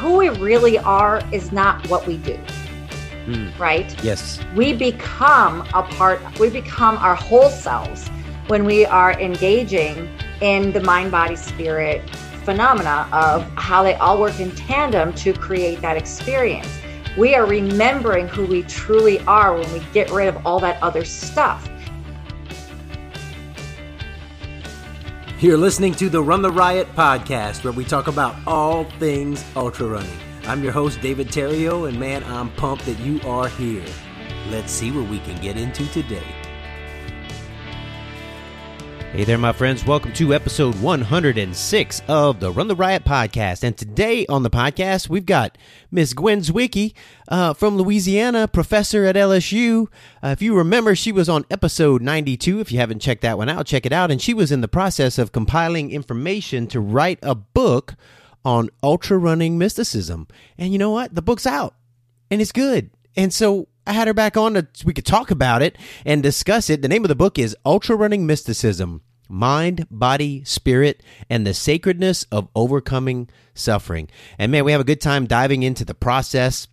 who we really are is not what we do. Mm. Right? Yes. We become a part, we become our whole selves when we are engaging in the mind, body, spirit phenomena of how they all work in tandem to create that experience. We are remembering who we truly are when we get rid of all that other stuff. You're listening to the Run the Riot podcast, where we talk about all things ultra running. I'm your host, David Theriot, and man, I'm pumped that you are here. Let's see what we can get into today. Hey there, my friends. Welcome to episode 106 of the Run the Riot podcast. And today on the podcast, we've got Miss Gwen Zywicke uh, from Louisiana, professor at LSU. Uh, if you remember, she was on episode 92. If you haven't checked that one out, check it out. And she was in the process of compiling information to write a book on ultra running mysticism. And you know what? The book's out and it's good. And so I had her back on to, we could talk about it and discuss it. The name of the book is Ultra Running Mysticism Mind, Body, Spirit, and the Sacredness of Overcoming Suffering. And man, we have a good time diving into the process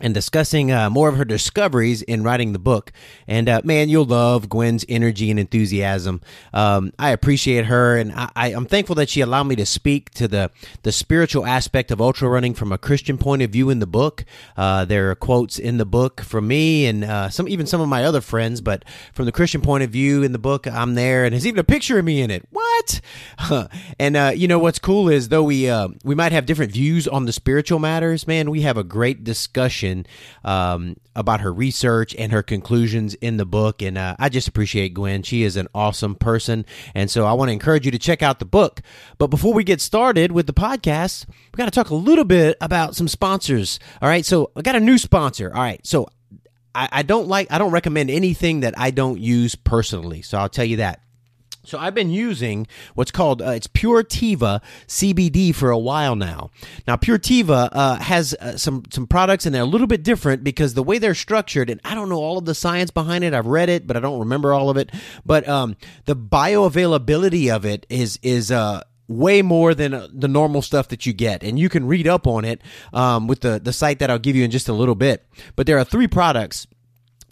and discussing uh, more of her discoveries in writing the book. And uh, man, you'll love Gwen's energy and enthusiasm. Um, I appreciate her, and I, am thankful that she allowed me to speak to the the spiritual aspect of ultra running from a Christian point of view in the book. Uh, there are quotes in the book from me and uh, some even some of my other friends, but from the Christian point of view in the book, I'm there, and there's even a picture of me in it. What? and uh, you know what's cool is though we uh, we might have different views on the spiritual matters, man, we have a great discussion um, about her research and her conclusions in the book. And uh, I just appreciate Gwen. She is an awesome person. And so I want to encourage you to check out the book. But before we get started with the podcast, we got to talk a little bit about some sponsors. All right. So I got a new sponsor. All right. So I, I don't like, I don't recommend anything that I don't use personally. So I'll tell you that. So I've been using what's called uh, it's Pure Tiva CBD for a while now. Now Pure Tiva uh, has uh, some some products and they're a little bit different because the way they're structured and I don't know all of the science behind it. I've read it, but I don't remember all of it. But um, the bioavailability of it is is uh way more than uh, the normal stuff that you get and you can read up on it um, with the the site that I'll give you in just a little bit. But there are three products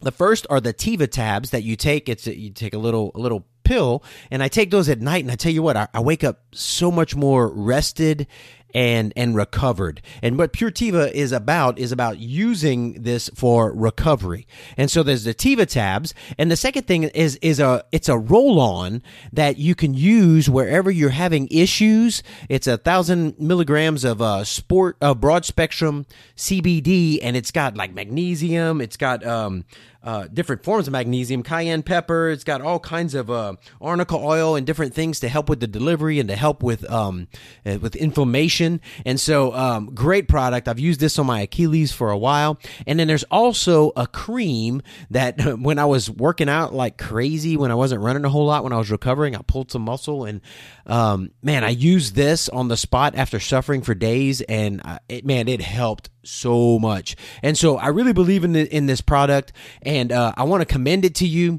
the first are the Tiva tabs that you take. It's you take a little a little pill and I take those at night and I tell you what, I, I wake up so much more rested and and recovered. And what Pure Tiva is about is about using this for recovery. And so there's the Tiva tabs, and the second thing is is a it's a roll on that you can use wherever you're having issues. It's a thousand milligrams of uh, sport of uh, broad spectrum CBD, and it's got like magnesium. It's got um, uh, different forms of magnesium, cayenne pepper. It's got all kinds of uh, arnica oil and different things to help with the delivery and to help with um, uh, with inflammation. And so, um, great product. I've used this on my Achilles for a while. And then there's also a cream that when I was working out like crazy, when I wasn't running a whole lot, when I was recovering, I pulled some muscle and um, man, I used this on the spot after suffering for days, and it, man, it helped so much. And so I really believe in the, in this product, and uh, I want to commend it to you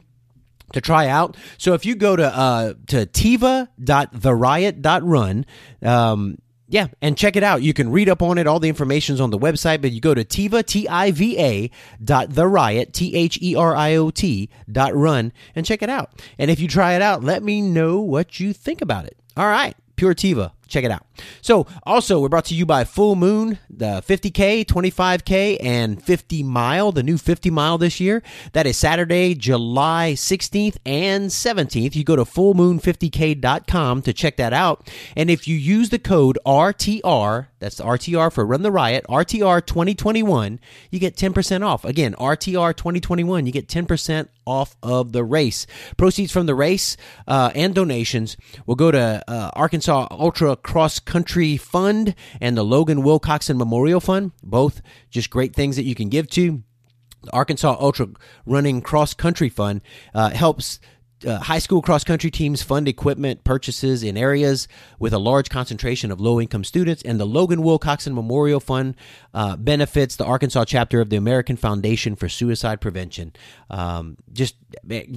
to try out. So if you go to uh, to tiva.theriot.run, um, yeah, and check it out. You can read up on it. All the information's on the website, but you go to Tiva, T-I-V-A dot the riot, T-H-E-R-I-O-T dot run and check it out. And if you try it out, let me know what you think about it. All right. Pure Tiva. Check it out. So, also, we're brought to you by Full Moon, the 50K, 25K, and 50 mile, the new 50 mile this year. That is Saturday, July 16th and 17th. You go to fullmoon50k.com to check that out. And if you use the code RTR, that's RTR for Run the Riot, RTR 2021, you get 10% off. Again, RTR 2021, you get 10% off of the race. Proceeds from the race uh, and donations will go to uh, Arkansas Ultra Cross Country Fund and the Logan Wilcoxon Memorial Fund. Both just great things that you can give to. The Arkansas Ultra Running Cross Country Fund uh, helps uh, high school cross country teams fund equipment purchases in areas with a large concentration of low income students, and the Logan Wilcoxon Memorial Fund uh, benefits the Arkansas chapter of the American Foundation for Suicide Prevention. Um, just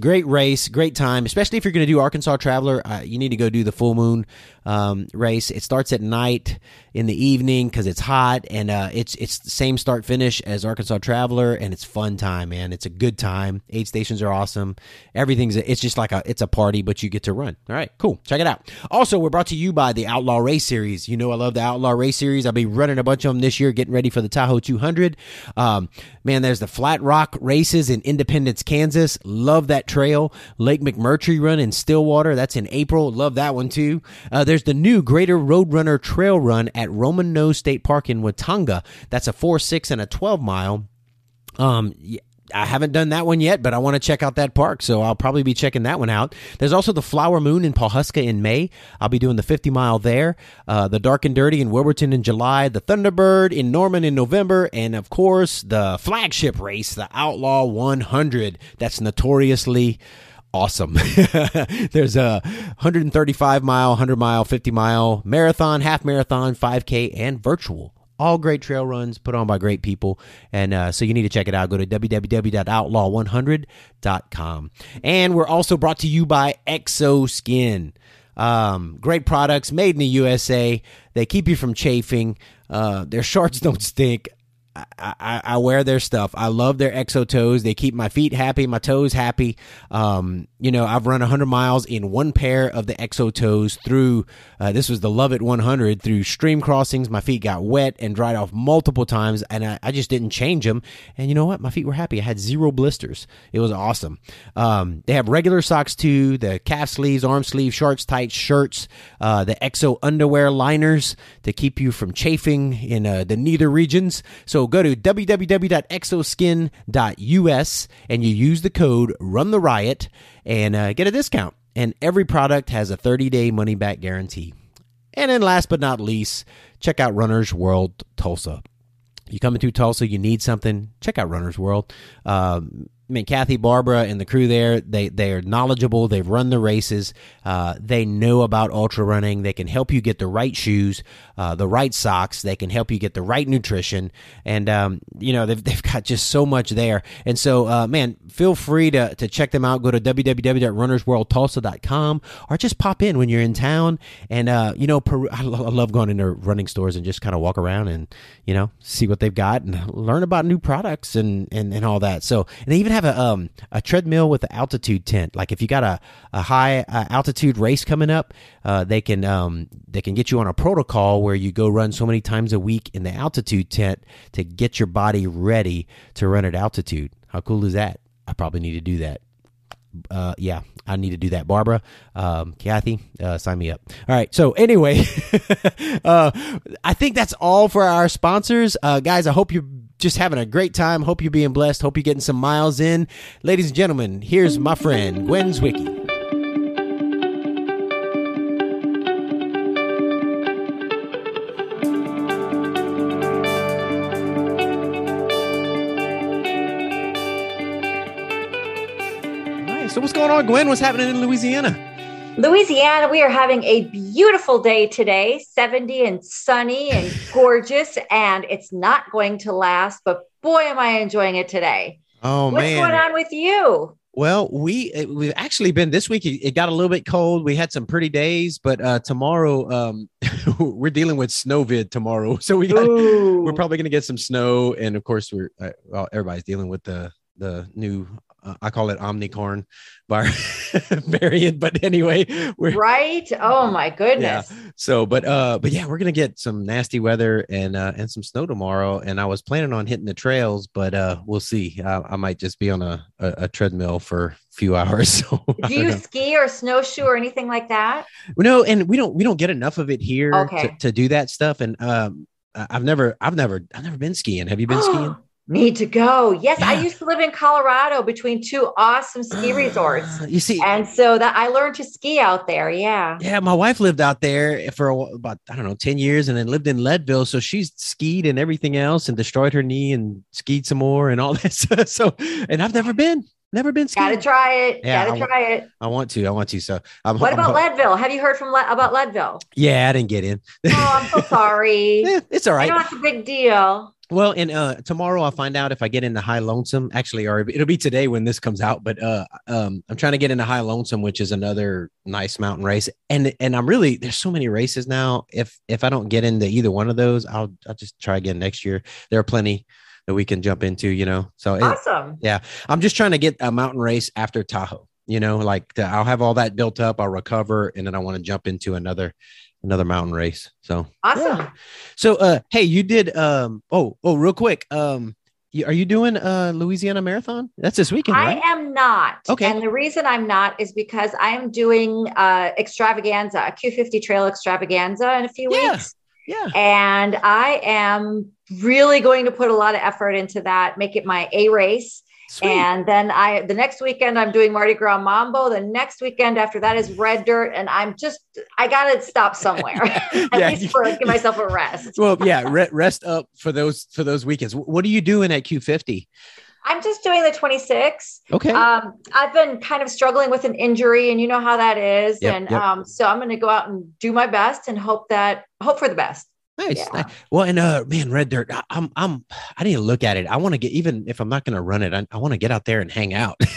great race, great time, especially if you're going to do Arkansas Traveler. Uh, you need to go do the full moon um, race. It starts at night in the evening because it's hot, and uh, it's it's the same start finish as Arkansas Traveler, and it's fun time, man. It's a good time. Aid stations are awesome. Everything's it's just like a it's a party, but you get to run. All right, cool. Check it out. Also, we're brought to you by the Outlaw Race Series. You know I love the Outlaw Race Series. I'll be running a bunch of them this year, getting ready for the Tahoe 200. Um, man, there's the Flat Rock races in Independence, Kansas. Love that trail. Lake McMurtry Run in Stillwater. That's in April. Love that one too. Uh, there's the new Greater Roadrunner Trail Run at Roman Nose State Park in Watonga. That's a four, six, and a 12 mile. Um, I haven't done that one yet, but I want to check out that park, so I'll probably be checking that one out. There's also the Flower Moon in Pawhuska in May. I'll be doing the 50 mile there. Uh, the Dark and Dirty in Wilburton in July. The Thunderbird in Norman in November, and of course the flagship race, the Outlaw 100. That's notoriously awesome. There's a 135 mile, 100 mile, 50 mile marathon, half marathon, 5K, and virtual all great trail runs put on by great people. And uh, so you need to check it out. Go to www.outlaw100.com. And we're also brought to you by Xoskin. Um, great products made in the USA. They keep you from chafing. Uh, their shorts don't stink. I, I, wear their stuff. I love their exo toes. They keep my feet happy, my toes happy. Um, you know, I've run 100 miles in one pair of the exo toes through, uh, this was the LOViT 100 through stream crossings. My feet got wet and dried off multiple times, and I, I, just didn't change them. And you know what? My feet were happy. I had zero blisters. It was awesome. Um, they have regular socks too, the calf sleeves, arm sleeves, shorts, tight shirts, uh, the exo underwear liners to keep you from chafing in uh, the nether regions. So go to www.xoskin.us and you use the code Run the Riot and uh, get a discount. And every product has a 30 day money back guarantee. And then, last but not least, check out Runner's World Tulsa. You come into Tulsa, you need something, check out Runner's World. Um, I mean, Kathy, Barbara, and the crew there, they, they are knowledgeable. They've run the races. Uh, they know about ultra running. They can help you get the right shoes, uh, the right socks. They can help you get the right nutrition. And, um, you know, they've, they've got just so much there. And so, uh, man, feel free to, to check them out. Go to www.runnersworldtulsa.com or just pop in when you're in town. And, uh, you know, per- I, lo- I love going into running stores and just kind of walk around and, you know, see what they've got and learn about new products and, and, and all that. So, and they even have have a um a treadmill with an altitude tent. Like if you got a a high uh, altitude race coming up, uh, they can um they can get you on a protocol where you go run so many times a week in the altitude tent to get your body ready to run at altitude. How cool is that? I probably need to do that. Uh, yeah, I need to do that. Barbara, um, Kathy, uh, sign me up. All right. So anyway, uh, I think that's all for our sponsors, uh, guys. I hope you're just having a great time. Hope you're being blessed. Hope you're getting some miles in. Ladies and gentlemen, here's my friend, Gwen Zywicke. So what's going on, Gwen? What's happening in Louisiana? Louisiana, we are having a beautiful day today, 70 and sunny and gorgeous, and it's not going to last, but boy, am I enjoying it today. Oh, What's man. going on with you? Well, we we've actually been this week. It got a little bit cold. We had some pretty days, but uh, tomorrow um, we're dealing with snowvid tomorrow, so we got, we're probably going to get some snow, and of course we're uh, well, everybody's dealing with the the new uh, I call it Omnicorn bar variant, but anyway, we're right. Oh my goodness. Yeah. So, but uh, but yeah, we're gonna get some nasty weather and uh and some snow tomorrow. And I was planning on hitting the trails, but uh, we'll see. I, I might just be on a, a, a treadmill for a few hours. So do you ski or snowshoe or anything like that? No, and we don't we don't get enough of it here okay. to, to do that stuff. And um, I've never I've never I've never been skiing. Have you been skiing? Need to go. Yes, yeah. I used to live in Colorado between two awesome ski ah, resorts. You see, and so that I learned to ski out there. Yeah, yeah. My wife lived out there for about I don't know ten years, and then lived in Leadville. So she's skied and everything else, and destroyed her knee and skied some more and all this. so, and I've never been. Never been skiing. Gotta try it. Yeah, Gotta I- try it. I want to. I want to. So I'm. What I'm- about Leadville? Have you heard from Le- about Leadville? Yeah, I didn't get in. Oh, I'm so sorry. Eh, it's all right. It's a big deal. Well, and uh tomorrow I'll find out if I get into High Lonesome. Actually, or it'll be today when this comes out. But uh um I'm trying to get into High Lonesome, which is another nice mountain race. And and I'm really there's so many races now. If if I don't get into either one of those, I'll I'll just try again next year. There are plenty that we can jump into, you know. So it- Awesome. Yeah. I'm just trying to get a mountain race after Tahoe. You know, like the, I'll have all that built up, I'll recover, and then I want to jump into another another mountain race. So Awesome. so uh hey, you did um oh oh real quick. Um are you doing uh Louisiana Marathon? That's this weekend, I am not. Okay. And the reason I'm not is because I am doing uh extravaganza, a Q50 trail extravaganza in a few Yeah. weeks. yeah. And I am really going to put a lot of effort into that, make it my A race. Sweet. And then I the next weekend I'm doing Mardi Gras Mambo. The next weekend after that is Red Dirt. And I'm just I gotta stop somewhere. At Yeah, least for give myself a rest. well, yeah, re- rest up for those for those weekends. What are you doing at Q50? I'm just doing the 26. Okay. Um, I've been kind of struggling with an injury, and you know how that is. Yep, and yep. um, so I'm going to go out and do my best and hope that hope for the best. Nice. Yeah. nice. Well, and uh, man, Red Dirt. I, I'm, I'm, I need to look at it. I want to get, even if I'm not going to run it, I, I want to get out there and hang out.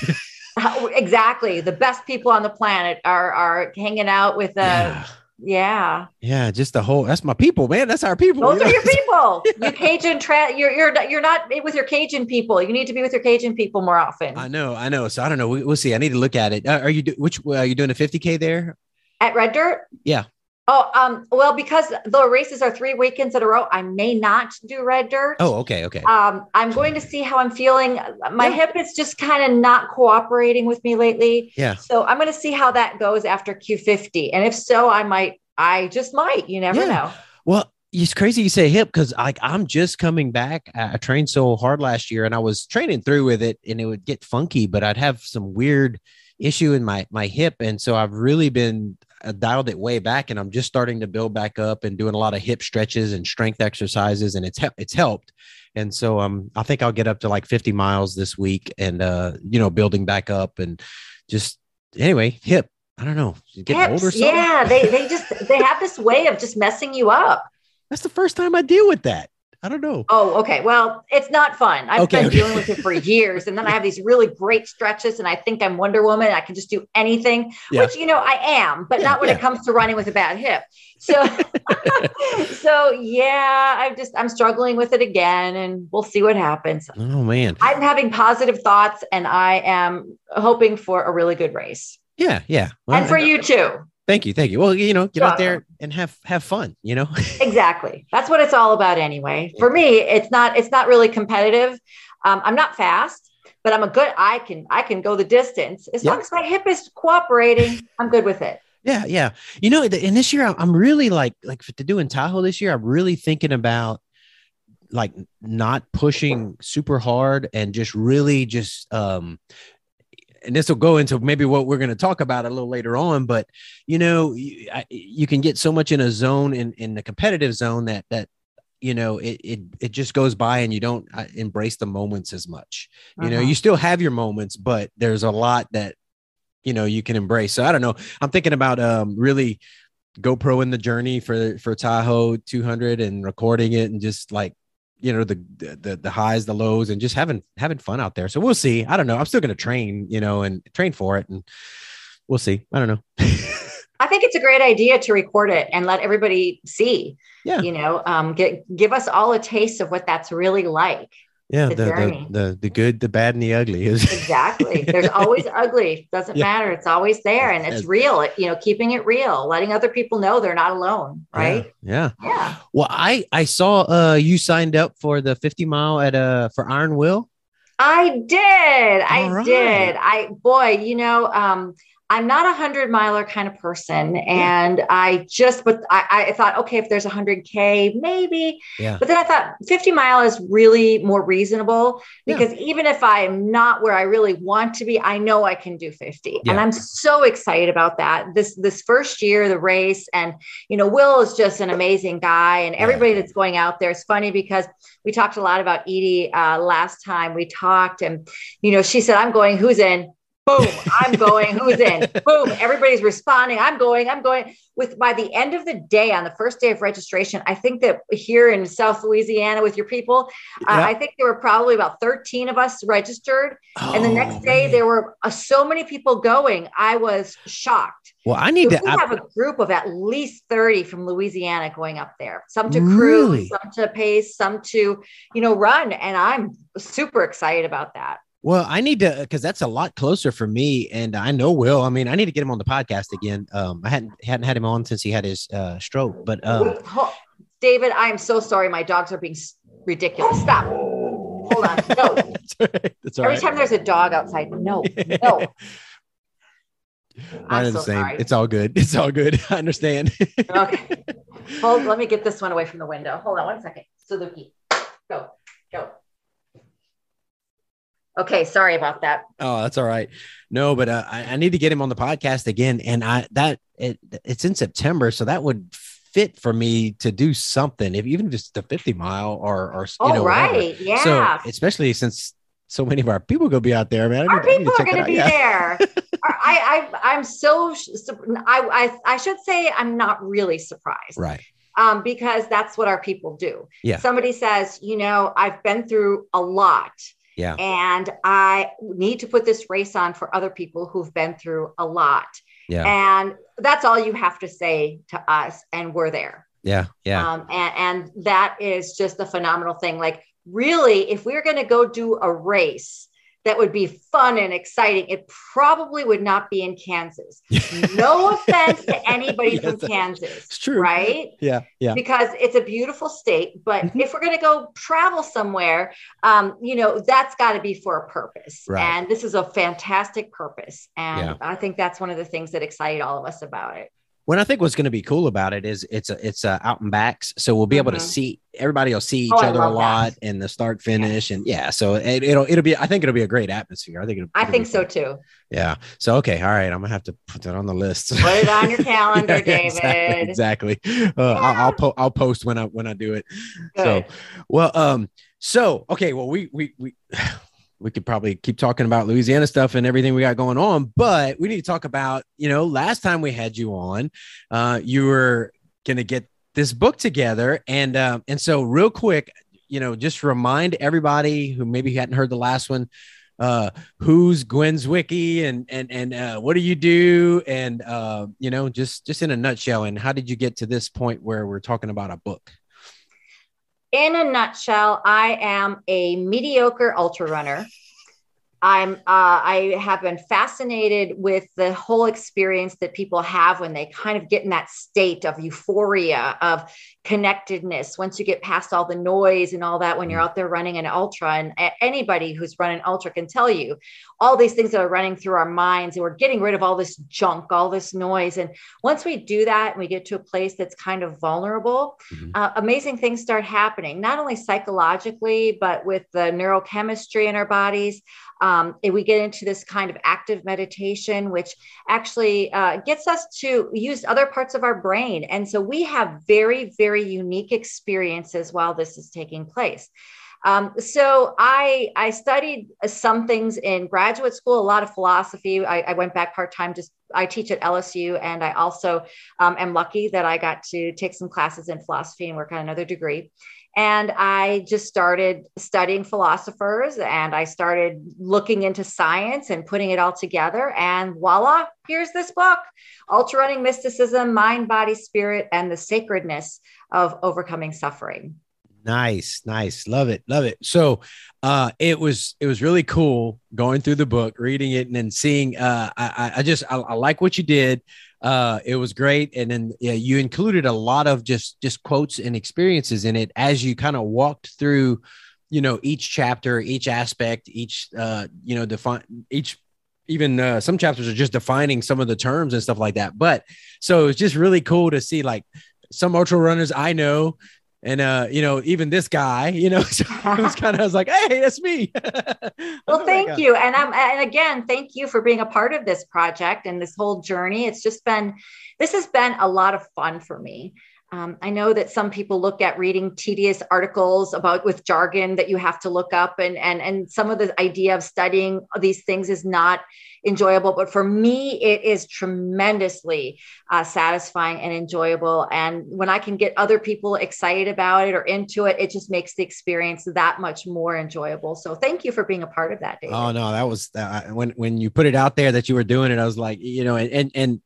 Exactly, the best people on the planet are are hanging out with. Uh, yeah. yeah, yeah. Just the whole. That's my people, man. That's our people. Those you are know? your people. You Cajun, tra- you're you're you're not with your Cajun people. You need to be with your Cajun people more often. I know, I know. So I don't know. We, we'll see. I need to look at it. Uh, are you do, which? Uh, are you doing a 50k there? At Red Dirt? Yeah. Oh, um, well, because the races are three weekends in a row, I may not do Red Dirt. Oh, okay, okay. Um, I'm going to see how I'm feeling. My Yeah. hip is just kind of not cooperating with me lately. Yeah. So I'm going to see how that goes after Q50. And if so, I might, I just might, you never Yeah. know. Well, it's crazy you say hip because like I'm just coming back. I I trained so hard last year, and I was training through with it, and it would get funky, but I'd have some weird issue in my my hip, and so I've really been dialed it way back, and I'm just starting to build back up and doing a lot of hip stretches and strength exercises, and it's it's helped. And so um, I think I'll get up to like 50 miles this week, and uh, you know, building back up and just anyway, hip. I don't know, getting Hips, older. something? yeah, they they just they have this way of just messing you up. That's the first time I deal with that. I don't know. Oh, okay. Well, it's not fun. I've Okay, been okay. dealing with it for years, and then I have these really great stretches, and I think I'm Wonder Woman. I can just do anything, Yeah. which you know I am, but Yeah, not when yeah. it comes to running with a bad hip. So, so yeah, I'm just I'm struggling with it again, and we'll see what happens. Oh man. I'm having positive thoughts, and I am hoping for a really good race, Yeah, yeah. Well, and for uh, you too. Thank you, thank you. Well, you know, get You're out there and have have fun. You know. exactly that's what it's all about anyway for me it's not it's not really competitive um, i'm not fast but i'm a good i can i can go the distance as Yeah. long as my hip is cooperating i'm good with it yeah, yeah. You know, and this year I'm- I'm really like like to do in Tahoe this year. I'm really thinking about like not pushing super hard and just really just um and this will go into maybe what we're going to talk about a little later on but you know you, I, you can get so much in a zone in in the competitive zone that that you know it it, it just goes by and you don't uh, embrace the moments as much. You know Uh-huh. you still have your moments but there's a lot that you know you can embrace. So i don't know. I'm thinking about um really gopro in the journey for for tahoe 200 and recording it and just like you know the the the highs the lows and just having having fun out there. So we'll see. I don't know. I'm still going to train you know and train for it and we'll see. I don't know. I think it's a great idea to record it and let everybody see Yeah. you know um, get, give us all a taste of what that's really like yeah The the, the the the good the bad and the ugly is exactly there's always ugly doesn't Yeah. matter it's always there and it's real it, you know keeping it real letting other people know they're not alone right yeah, yeah. yeah. well i i saw uh you signed up for the 50 mile at uh for iron will I did. I All right. did. I boy, you know, um, I'm not a hundred miler kind of person. And yeah. I just, but I, I thought, okay, if there's a hundred K, maybe. Yeah. But then I thought 50 mile is really more reasonable because yeah. even if I'm not where I really want to be, I know I can do 50. Yeah. And I'm so excited about that. This, this first year, the race and, you know, Will is just an amazing guy and everybody that's going out there is funny because we talked a lot about Edie uh, last time we talked and, you know, she said, I'm going, who's in? Boom i'm going who's in? Boom everybody's responding i'm going i'm going. With by the end of the day on the first day of registration i think that here in south louisiana with your people uh, i think there were probably about 13 of us registered. Oh, and the next day man. there were uh, so many people going i was shocked. Well i need so to we have a group of at least 30 from louisiana going up there some to crew really? some to pace some to you know run and i'm super excited about that well, I need to because that's a lot closer for me, and I know Will. I mean, I need to get him on the podcast again. Um, I hadn't hadn't had him on since he had his uh, stroke, but um, David, I am so sorry. My dogs are being ridiculous. Stop. Hold on. No. that's right. that's Every right. time there's a dog outside, no, no. I'm so. Sorry. It's all good. It's all good. I understand. okay. Hold. Let me get this one away from the window. Hold on one second. Suzuki, go, go. Okay, sorry about that. Oh, that's all right. No, but uh, I, I, need to get him on the podcast again, and I that it it's in September, so that would fit for me to do something, if even just the fifty mile or or you oh, know, right, whatever. yeah. So especially since so many of our people go be out there, man. Our need, people are going to be yeah. there. I, I I'm so I, I I should say I'm not really surprised, right? Um, because that's what our people do. Yeah. Somebody says, you know, I've been through a lot yeah. And I need to put this race on for other people who've been through a lot. Yeah. And that's all you have to say to us. And we're there. Yeah. Yeah. Um, and, and that is just a phenomenal thing. Like, really, if we we're going to go do a race, that would be fun and exciting. It probably would not be in Kansas. no offense to anybody yes, from Kansas. It's true. Right? Yeah. Yeah. Because it's a beautiful state. But mm-hmm. if we're going to go travel somewhere, um, you know, that's got to be for a purpose. Right. And this is a fantastic purpose. And yeah. I think that's one of the things that excited all of us about it. When I think what's going to be cool about it is it's a, it's a out and backs, so we'll be mm-hmm. able to mm-hmm. see everybody will see each oh, other a lot in the start finish, and yeah, so it, will it'll be I think it'll be a great atmosphere. I think it'll, I it'll think so too. Yeah. So okay, all right, I'm gonna have to put that on the list. Put it on your calendar, yeah, David. Exactly. exactly. Uh, yeah. I'll I'll, po- I'll, post when I when I do it. Good. So, well, um, so okay, well we we we we could probably keep talking about Louisiana stuff and everything we got going on, but we need to talk about, you know, last time we had you on, uh, you were going to get this book together. And, um, and so real quick, you know, just remind everybody who maybe hadn't heard the last one, uh, who's Gwen Zywicke and, and, and, uh, what do you do? And, uh, you know, just, just in a nutshell. And how did you get to this point where we're talking about a book? In a nutshell, I am a mediocre ultra runner. I'm uh, I have been fascinated with the whole experience that people have when they kind of get in that state of euphoria of connectedness once you get past all the noise and all that when you're mm. out there running an ultra and anybody who's run an ultra can tell you all these things that are running through our minds and we're getting rid of all this junk all this noise and once we do that and we get to a place that's kind of vulnerable mm-hmm. uh, amazing things start happening not only psychologically but with the neurochemistry in our bodies um, we get into this kind of active meditation, which actually uh, gets us to use other parts of our brain. And so we have very, very unique experiences while this is taking place. Um, so I I studied some things in graduate school, a lot of philosophy. I, I went back part time. Just I teach at LSU, and I also um, am lucky that I got to take some classes in philosophy and work on another degree. And I just started studying philosophers and I started looking into science and putting it all together. And voila, here's this book Ultra Running Mysticism, Mind, Body, Spirit, and the Sacredness of Overcoming Suffering. Nice, nice. Love it. Love it. So uh it was it was really cool going through the book, reading it, and then seeing uh I I just I, I like what you did. Uh it was great. And then yeah, you included a lot of just just quotes and experiences in it as you kind of walked through, you know, each chapter, each aspect, each uh, you know, define each even uh, some chapters are just defining some of the terms and stuff like that. But so it's just really cool to see like some ultra runners I know and uh you know even this guy you know so it was kind of i was like hey that's me. Well thank you. And i'm and again thank you for being a part of this project and this whole journey. It's just been this has been a lot of fun for me um, I know that some people look at reading tedious articles about with jargon that you have to look up, and and and some of the idea of studying these things is not enjoyable. But for me, it is tremendously uh, satisfying and enjoyable. And when I can get other people excited about it or into it, it just makes the experience that much more enjoyable. So thank you for being a part of that. David. Oh no, that was uh, when when you put it out there that you were doing it. I was like, you know, and and and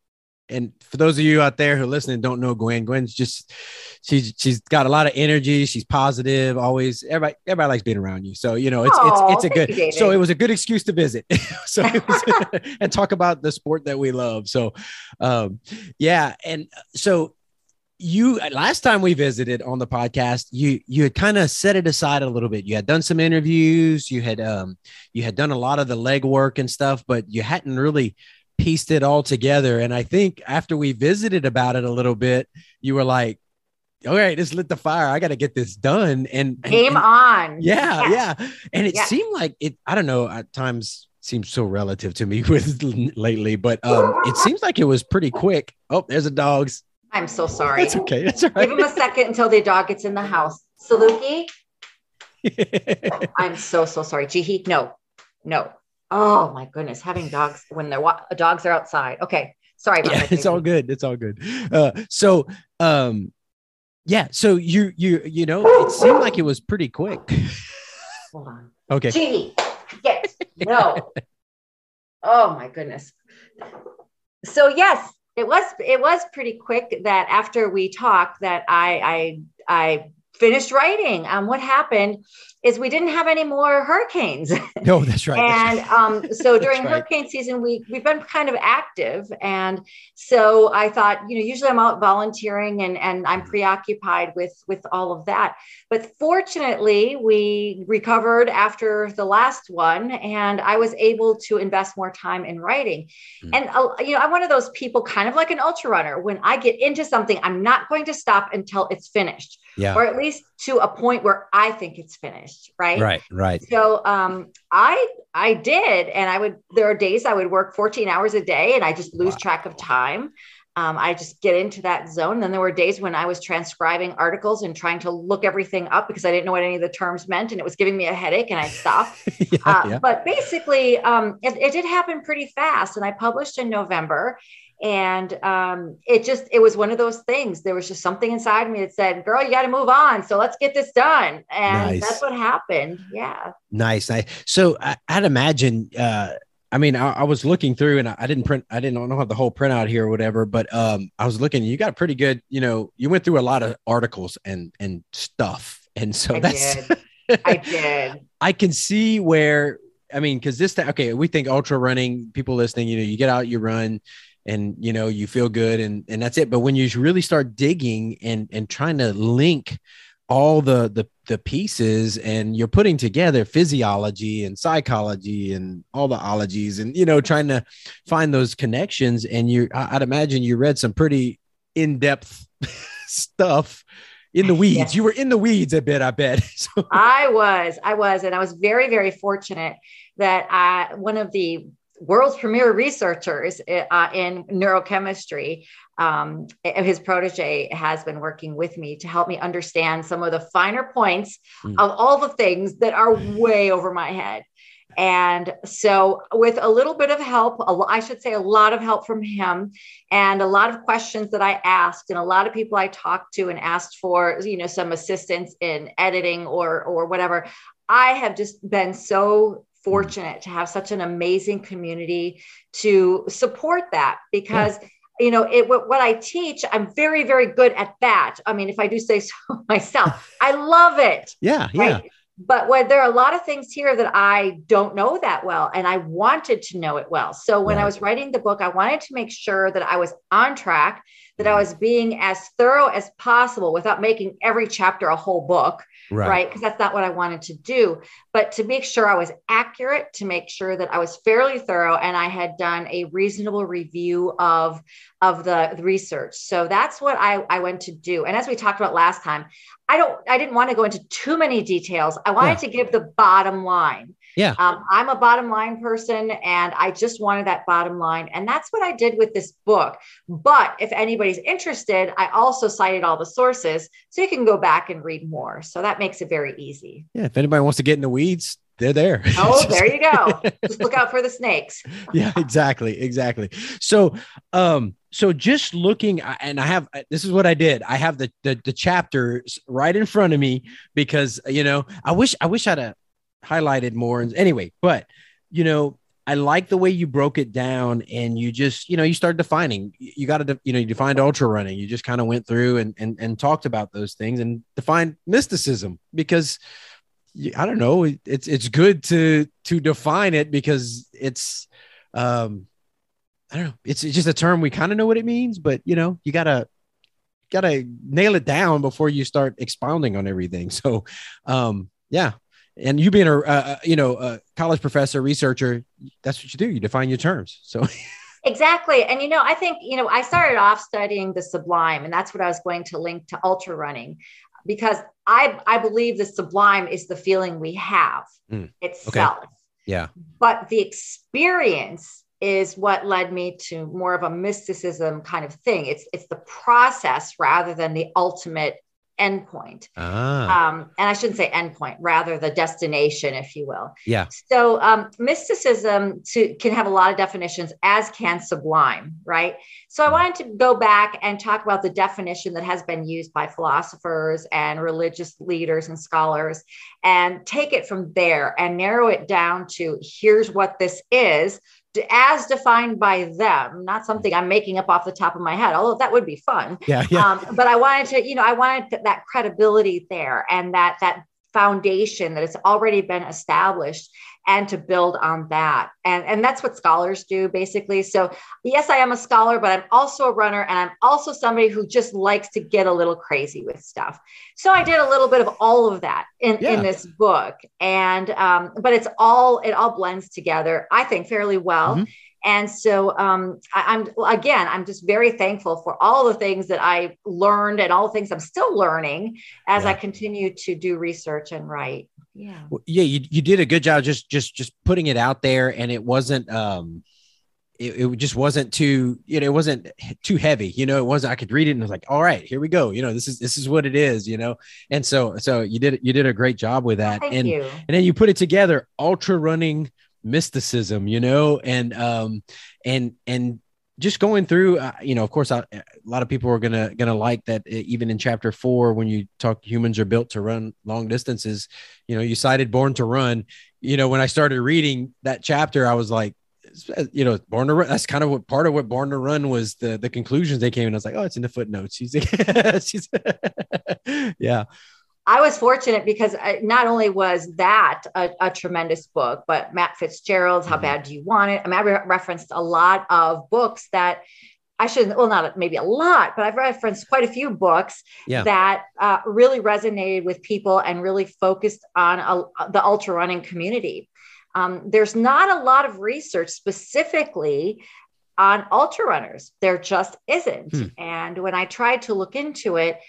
and for those of you out there who are listening don't know Gwen, Gwen's just she's she's got a lot of energy. She's positive, always. Everybody everybody likes being around you. So you know it's Aww, it's it's a good. You, so it was a good excuse to visit. so was, and talk about the sport that we love. So um, yeah, and so you last time we visited on the podcast you you had kind of set it aside a little bit you had done some interviews you had um you had done a lot of the leg work and stuff but you hadn't really pieced it all together. And I think after we visited about it a little bit, you were like, all right, just lit the fire. I got to get this done. And game and, on. Yeah, yeah. And it yeah. seemed like it, I don't know, at times seems so relative to me with lately, but um, it seems like it was pretty quick. Oh, there's a dog's. I'm so sorry. It's okay. That's all right. Give him a second until the dog gets in the house. Saluki. I'm so, so sorry. Jihi, no, no. Oh my goodness, having dogs when they're dogs are outside. Okay, sorry about yeah, that. It's all good. It's all good. Uh, so, um, yeah. So you you you know, it seemed like it was pretty quick. Hold on. Okay. Gee, yes, no. oh my goodness. So yes, it was it was pretty quick that after we talked that I I I finished writing. Um, what happened is we didn't have any more hurricanes. No, that's right. and um, so during right. hurricane season, we we've been kind of active, and so I thought, you know, usually I'm out volunteering and and I'm mm-hmm. preoccupied with with all of that. But fortunately, we recovered after the last one, and I was able to invest more time in writing. Mm. And uh, you know, I'm one of those people, kind of like an ultra runner. When I get into something, I'm not going to stop until it's finished yeah. or at least to a point where I think it's finished. Right. Right. Right. So um, I I did, and I would. There are days I would work 14 hours a day, and I just lose wow. track of time. Um, I just get into that zone. Then there were days when I was transcribing articles and trying to look everything up because I didn't know what any of the terms meant, and it was giving me a headache, and I stopped. yeah, uh, yeah. But basically, um, it, it did happen pretty fast, and I published in November and um, it just it was one of those things there was just something inside me that said girl you got to move on so let's get this done and nice. that's what happened yeah nice nice so I, would imagine uh I mean, I, I, was looking through and I, I, didn't print, I didn't know have the whole printout here or whatever, but um, I was looking, you got pretty good, you know, you went through a lot of articles and and stuff. And so I that's did. I did. I can see where I mean, because this okay, we think ultra running, people listening, you know, you get out, you run, and you know you feel good and and that's it but when you really start digging and and trying to link all the the the pieces and you're putting together physiology and psychology and all the ologies and you know trying to find those connections and you i'd imagine you read some pretty in-depth stuff in the weeds yes. you were in the weeds a bit i bet so. i was i was and i was very very fortunate that i one of the world's premier researchers uh, in neurochemistry. Um, his protege has been working with me to help me understand some of the finer points mm. of all the things that are way over my head. And so, with a little bit of help, I should say a lot of help from him, and a lot of questions that I asked, and a lot of people I talked to and asked for, you know, some assistance in editing or or whatever. I have just been so Mm-hmm. fortunate to have such an amazing community to support that because yeah you know it what, what i teach i'm very very good at that. I mean if i do say so myself i love it. Yeah yeah. Right? but when there are a lot of things here that i don't know that well and i wanted to know it well. So when right. i was writing the book i wanted to make sure that i was on track that I was being as thorough as possible without making every chapter a whole book, right? Because right? that's not what I wanted to do. But to make sure I was accurate, to make sure that I was fairly thorough and I had done a reasonable review of, of the, the research. So that's what I, I went to do. And as we talked about last time, I don't I didn't want to go into too many details. I wanted yeah. to give the bottom line. Yeah. Um, I'm a bottom line person and I just wanted that bottom line. And that's what I did with this book. But if anybody's interested, I also cited all the sources so you can go back and read more. So that makes it very easy. Yeah. If anybody wants to get in the weeds, they're there. Oh, there you go. Just look out for the snakes. yeah, exactly. Exactly. So, um, so just looking and i have this is what i did i have the, the the chapters right in front of me because you know i wish i wish i'd have highlighted more and anyway but you know i like the way you broke it down and you just you know you started defining you got to you know you defined ultra running you just kind of went through and, and and talked about those things and defined mysticism because i don't know it's it's good to to define it because it's um I don't know. It's, it's just a term we kind of know what it means, but you know, you gotta gotta nail it down before you start expounding on everything. So, um, yeah. And you being a uh, you know a college professor, researcher, that's what you do. You define your terms. So. Exactly. And, you know, I think, you know, I started off studying the sublime, and that's what I was going to link to ultra running because I, I believe the sublime is the feeling we have mm, itself. Okay. Yeah. But the experience is what led me to more of a mysticism kind of thing. It's it's the process rather than the ultimate endpoint. Ah. Um, and I shouldn't say endpoint, rather the destination, if you will. Yeah. So um, mysticism to, can have a lot of definitions, as can sublime, right? So I wanted to go back and talk about the definition that has been used by philosophers and religious leaders and scholars, and take it from there and narrow it down to here's what this is as defined by them, not something I'm making up off the top of my head, although that would be fun. Yeah, yeah. Um, but I wanted to, you know, I wanted that credibility there and that that foundation that has already been established and to build on that. And, and that's what scholars do basically. So, yes, I am a scholar, but I'm also a runner and I'm also somebody who just likes to get a little crazy with stuff. So, I did a little bit of all of that in, yeah. in this book. And, um, but it's all, it all blends together, I think, fairly well. Mm-hmm. And so um, I, am again, I'm just very thankful for all the things that I learned and all the things I'm still learning as yeah. I continue to do research and write. Yeah. Well, yeah, you, you did a good job just just just putting it out there and it wasn't um it, it just wasn't too you know it wasn't too heavy you know it wasn't i could read it and i was like all right here we go you know this is this is what it is you know and so so you did you did a great job with that Thank and you. and then you put it together ultra running mysticism you know? And um and and just going through uh, you know of course I, a lot of people are gonna gonna like that uh, even in chapter four when you talk humans are built to run long distances you know you cited born to run. You know when i started reading that chapter i was like you know born to run that's kind of what part of what born to run was the the conclusions they came and i was like oh it's in the footnotes. She's, she's yeah I was fortunate because I, not only was that a, a, tremendous book, but Matt Fitzgerald's How mm-hmm. Bad Do You Want It? I mean, I re- referenced a lot of books that I shouldn't, well, not maybe a lot, but I've referenced quite a few books yeah. that uh, really resonated with people and really focused on a, the ultra running community. Um, there's not a lot of research specifically on ultra runners. There just isn't. Hmm. And when I tried to look into it,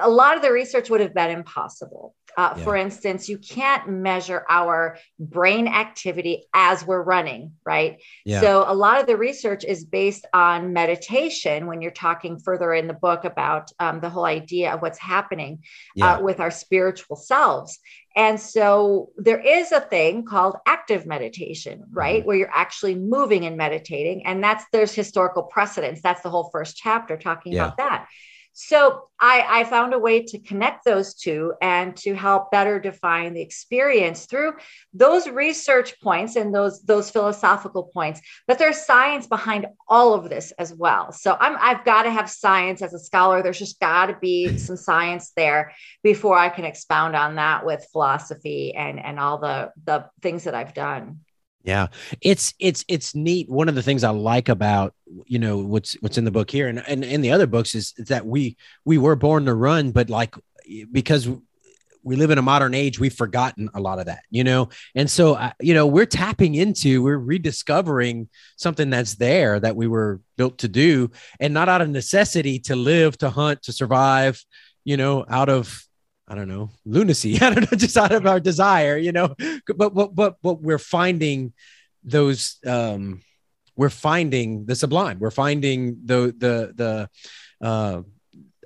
a lot of the research would have been impossible. Uh, yeah. For instance, you can't measure our brain activity as we're running, right? Yeah. So, a lot of the research is based on meditation when you're talking further in the book about um, the whole idea of what's happening uh, yeah. uh, with our spiritual selves. And so, there is a thing called active meditation, right? Mm-hmm. Where you're actually moving and meditating. And that's there's historical precedence. That's the whole first chapter talking about that. So I, I, found a way to connect those two and to help better define the experience through those research points and those those philosophical points. But there's science behind all of this as well. So I'm I've got to have science as a scholar. There's just got to be some science there before I can expound on that with philosophy and and all the the things that I've done. Yeah, it's it's it's neat. One of the things I like about you know what's what's in the book here and and in the other books is, that we we were born to run, but like because we live in a modern age, we've forgotten a lot of that, you know? And so, uh, you know, we're tapping into, we're rediscovering something that's there that we were built to do and not out of necessity to live, to hunt, to survive, you know, out of I don't know, lunacy. I don't know, just out of our desire, you know. But but but but we're finding those um we're finding the sublime. We're finding the the the uh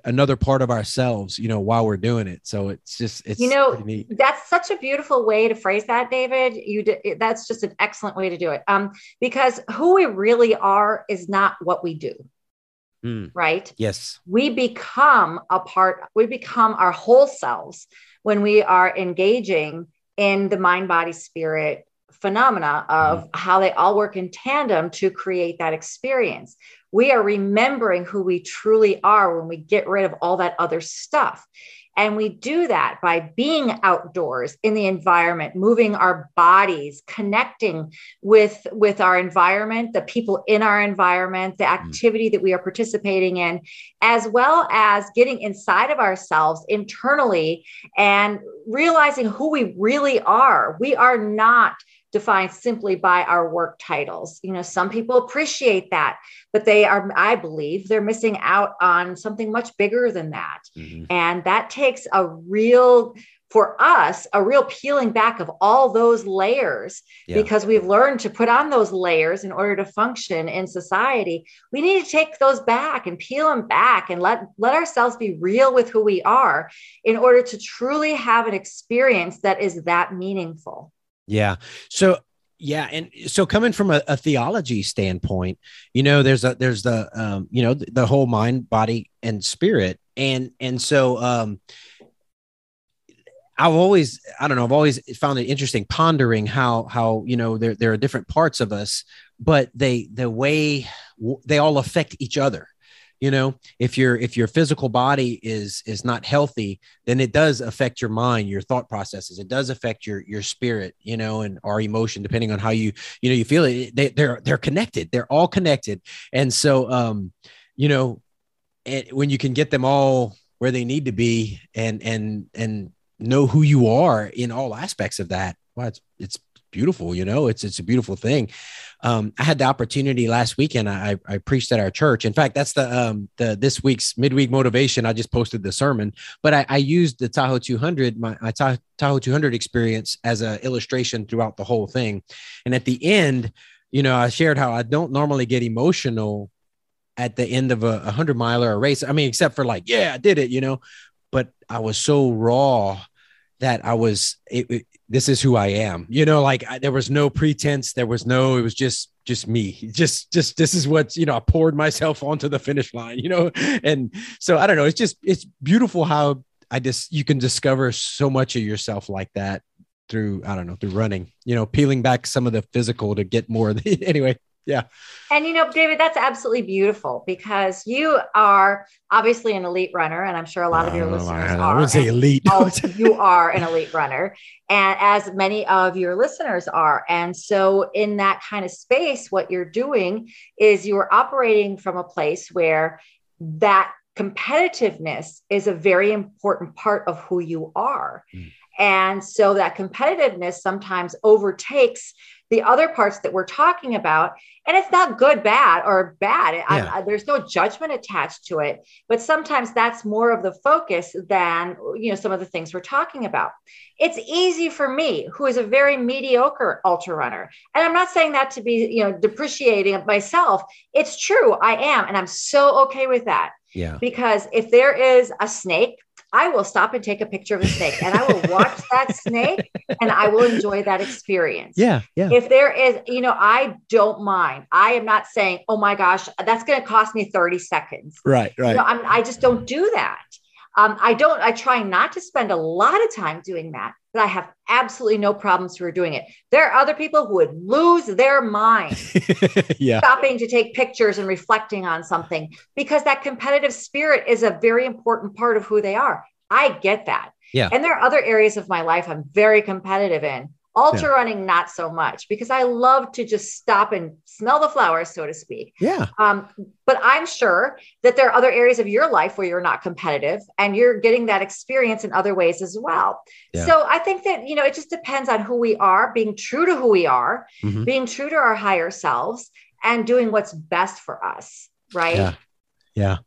another part of ourselves, you know, while we're doing it. So it's just it's you know that's such a beautiful way to phrase that, David. You did, that's just an excellent way to do it. Um, because who we really are is not what we do. Mm. Right? Yes. We become a part, we become our whole selves when we are engaging in the mind, body, spirit phenomena of mm. how they all work in tandem to create that experience. We are remembering who we truly are when we get rid of all that other stuff. And we do that by being outdoors in the environment, moving our bodies, connecting with, with our environment, the people in our environment, the mm. activity that we are participating in, as well as getting inside of ourselves internally and realizing who we really are. We are not defined simply by our work titles. You know, some people appreciate that, but they are, I believe, they're missing out on something much bigger than that. Mm-hmm. And that takes a real, for us, a real peeling back of all those layers yeah. because we've learned to put on those layers in order to function in society. We need to take those back and peel them back and let, let ourselves be real with who we are in order to truly have an experience that is that meaningful. Yeah. So yeah, and so coming from a, a, theology standpoint, you know, there's a there's the um, you know the, the whole mind, body, and spirit, and and so um, I've always I don't know I've always found it interesting pondering how how you know there there are different parts of us, but they the way they all affect each other you know if your if your physical body is is not healthy then it does affect your mind your thought processes. It does affect your your spirit you know and our emotion depending on how you you know you feel it. They, they're they're connected. They're all connected. And so um you know it, when you can get them all where they need to be and and and know who you are in all aspects of that well it's it's beautiful you know it's it's a beautiful thing um, I had the opportunity last weekend. I, I preached at our church. In fact, that's the um, the this week's midweek motivation. I just posted the sermon, but I, I used the Tahoe 200, my, my Tahoe 200 experience as an illustration throughout the whole thing. And at the end, you know, I shared how I don't normally get emotional at the end of a, a hundred mile or a race. I mean, except for like, yeah, I did it, you know. But I was so raw that I was it, this is who I am. You know, like I, there was no pretense. There was no. It was just just me. Just just this is what you know. I poured myself onto the finish line. You know, and so I don't know. It's just it's beautiful how I just you can discover so much of yourself like that through I don't know through running. You know, peeling back some of the physical to get more. anyway, yeah. And you know, David, that's absolutely beautiful because you are obviously an elite runner, and I'm sure a lot of your listeners I, are. I wouldn't say elite. oh, you are an elite runner, and as many of your listeners are. And so, in that kind of space, what you're doing is you're operating from a place where that competitiveness is a very important part of who you are. Mm. And so that competitiveness sometimes overtakes the other parts that we're talking about and it's not good bad or bad. Yeah. I, there's no judgment attached to it but sometimes that's more of the focus than you know some of the things we're talking about. It's easy for me who is a very mediocre ultra runner and i'm not saying that to be you know depreciating of myself. It's true i am and i'm so okay with that. Yeah. Because if there is a snake I will stop and take a picture of a snake and I will watch that snake and I will enjoy that experience. Yeah. Yeah. If there is, you know, I don't mind. I am not saying, oh my gosh, that's going to cost me 30 seconds. Right. Right. You know, i just don't do that. Um, I don't, I try not to spend a lot of time doing that, but I have absolutely no problems for doing it. There are other people who would lose their mind yeah. stopping to take pictures and reflecting on something because that competitive spirit is a very important part of who they are. I get that. Yeah. And there are other areas of my life I'm very competitive in Ultra yeah. running, not so much because I love to just stop and smell the flowers, so to speak. Yeah. Um, but I'm sure that there are other areas of your life where you're not competitive and you're getting that experience in other ways as well. Yeah. So I think that, you know, it just depends on who we are, being true to who we are, mm-hmm. being true to our higher selves, and doing what's best for us. Right. Yeah. Yeah.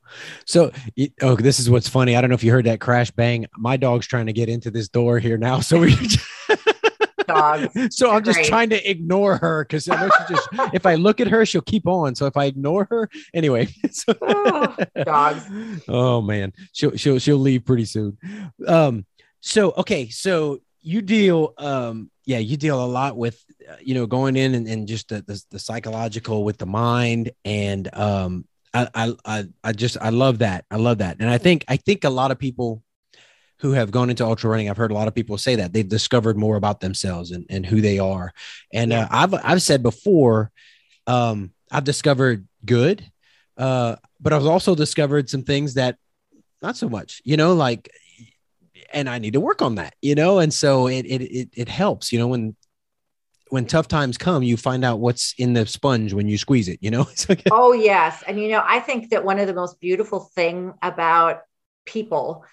So, oh, this is what's funny. I don't know if you heard that crash bang. My dog's trying to get into this door here now. So we. Dogs. So I'm just Great. trying to ignore her because I know she just. if I look at her, she'll keep on. So if I ignore her, anyway. So, oh, dogs. Oh man, she'll she'll she'll leave pretty soon. Um. So okay. So you deal. Um. Yeah, you deal a lot with, uh, you know, going in and, and just the, the the psychological with the mind and um I, I, I just, I love that. I love that. And I think, I think a lot of people who have gone into ultra running, I've heard a lot of people say that they've discovered more about themselves and, and who they are. And uh, I've, I've said before, um, I've discovered good, uh, but I've also discovered some things that not so much, you know, like, and I need to work on that, you know? And so it, it, it, it helps, you know, when when tough times come, you find out what's in the sponge when you squeeze it, you know? oh, yes. And, you know, I think that one of the most beautiful thing about people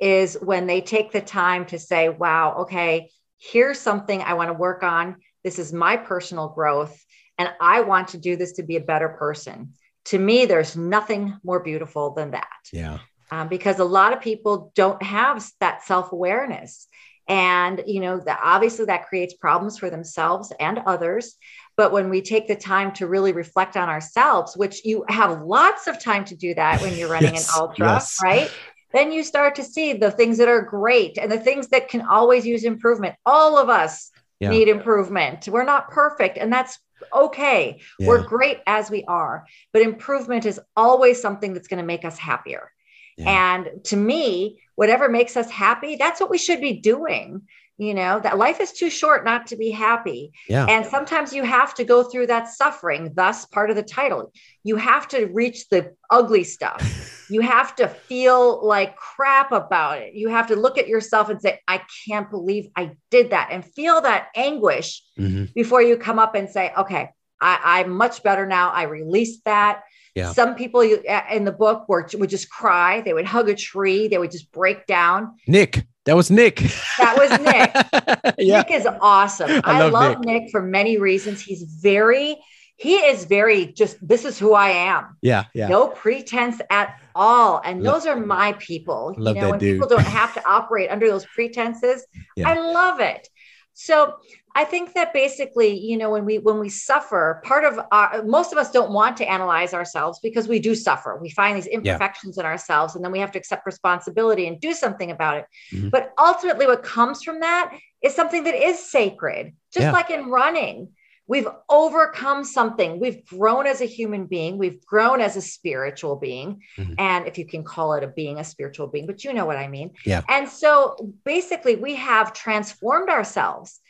is when they take the time to say, wow, okay, here's something I want to work on. This is my personal growth. And I want to do this to be a better person. To me, there's nothing more beautiful than that. Yeah. Um, because a lot of people don't have that self awareness and you know that obviously that creates problems for themselves and others but when we take the time to really reflect on ourselves which you have lots of time to do that when you're running yes, an ultra yes. right then you start to see the things that are great and the things that can always use improvement all of us yeah. need improvement we're not perfect and that's okay yeah. we're great as we are but improvement is always something that's going to make us happier yeah. And to me, whatever makes us happy, that's what we should be doing. You know, that life is too short not to be happy. Yeah. And sometimes you have to go through that suffering, thus part of the title. You have to reach the ugly stuff. you have to feel like crap about it. You have to look at yourself and say, I can't believe I did that and feel that anguish mm-hmm. before you come up and say, okay, I, I'm much better now. I released that. Yeah. Some people in the book were, would just cry. They would hug a tree. They would just break down. Nick. That was Nick. That was Nick. yeah. Nick is awesome. I, love, love Nick. Nick for many reasons. He's very, he is very just, this is who I am. Yeah. Yeah. No pretense at all. And love, those are my people. Love you know, that when dude. people don't have to operate under those pretenses. Yeah. I love it. So I think that basically, you know, when we when we suffer, part of our most of us don't want to analyze ourselves because we do suffer. We find these imperfections yeah. in ourselves, and then we have to accept responsibility and do something about it. Mm-hmm. But ultimately, what comes from that is something that is sacred, just yeah. like in running. We've overcome something. We've grown as a human being. We've grown as a spiritual being. Mm-hmm. And if you can call it a being, a spiritual being, but you know what I mean. Yeah. And so basically, we have transformed ourselves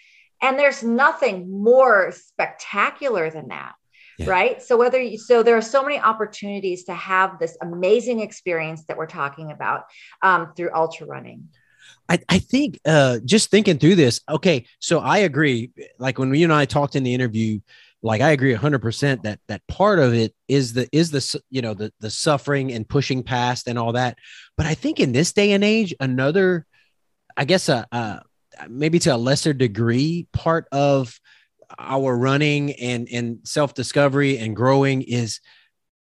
and there's nothing more spectacular than that. Yeah. Right. So whether you, so there are so many opportunities to have this amazing experience that we're talking about um, through ultra running. I, I think uh, just thinking through this. Okay, so I agree. Like when you and I talked in the interview, like I agree hundred percent that that part of it is the is the you know the the suffering and pushing past and all that. But I think in this day and age, another, I guess a, a maybe to a lesser degree part of our running and and self discovery and growing is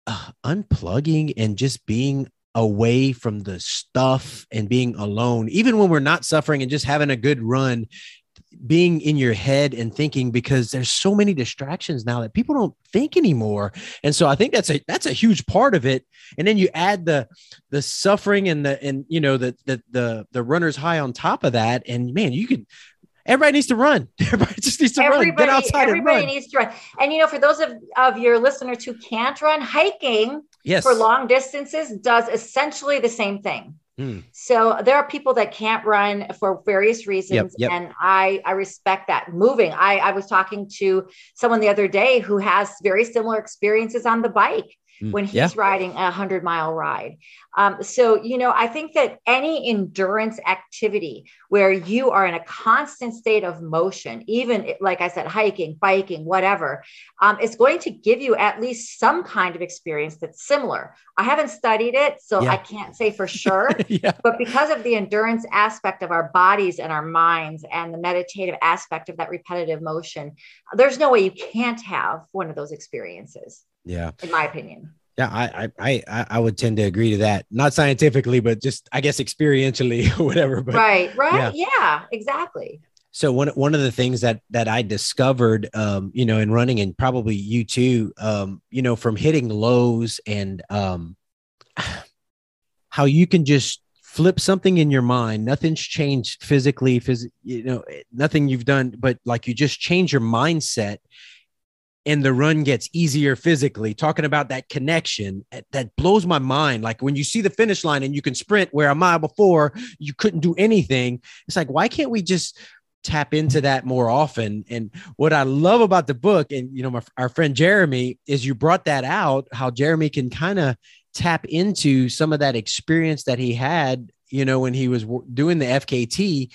uh, unplugging and just being away from the stuff and being alone. Even when we're not suffering and just having a good run being in your head and thinking because there's so many distractions now that people don't think anymore and so i think that's a that's a huge part of it and then you add the the suffering and the and you know the the the, the runner's high on top of that and man you could everybody needs to run. Everybody just needs to everybody, run. Get outside everybody and run. needs to run. And you know, for those of, of your listeners who can't run, hiking yes. for long distances does essentially the same thing. Mm. So there are people that can't run for various reasons, yep, yep. and I I respect that. Moving, I I was talking to someone the other day who has very similar experiences on the bike. mm, when he's yeah. riding a hundred mile ride. Um, so, you know, I think that any endurance activity where you are in a constant state of motion, even like I said, hiking, biking, whatever, um, is going to give you at least some kind of experience that's similar. I haven't studied it, so yeah. I can't say for sure. yeah. But because of the endurance aspect of our bodies and our minds and the meditative aspect of that repetitive motion, there's no way you can't have one of those experiences. Yeah. In my opinion. Yeah, I, I I I would tend to agree to that. Not scientifically, but just I guess experientially or whatever. But, right, right, yeah. yeah, exactly. So one one of the things that that I discovered, um, you know, in running, and probably you too, um, you know, from hitting lows and um, how you can just flip something in your mind nothing's changed physically phys- you know nothing you've done but like you just change your mindset and the run gets easier physically talking about that connection eh, that blows my mind. Like when you see the finish line and you can sprint where a mile before you couldn't do anything. It's like why can't we just tap into that more often? And what i love about the book and you know my, our friend jeremy is you brought that out how jeremy can kind of tap into some of that experience that he had you know when he was doing the fkt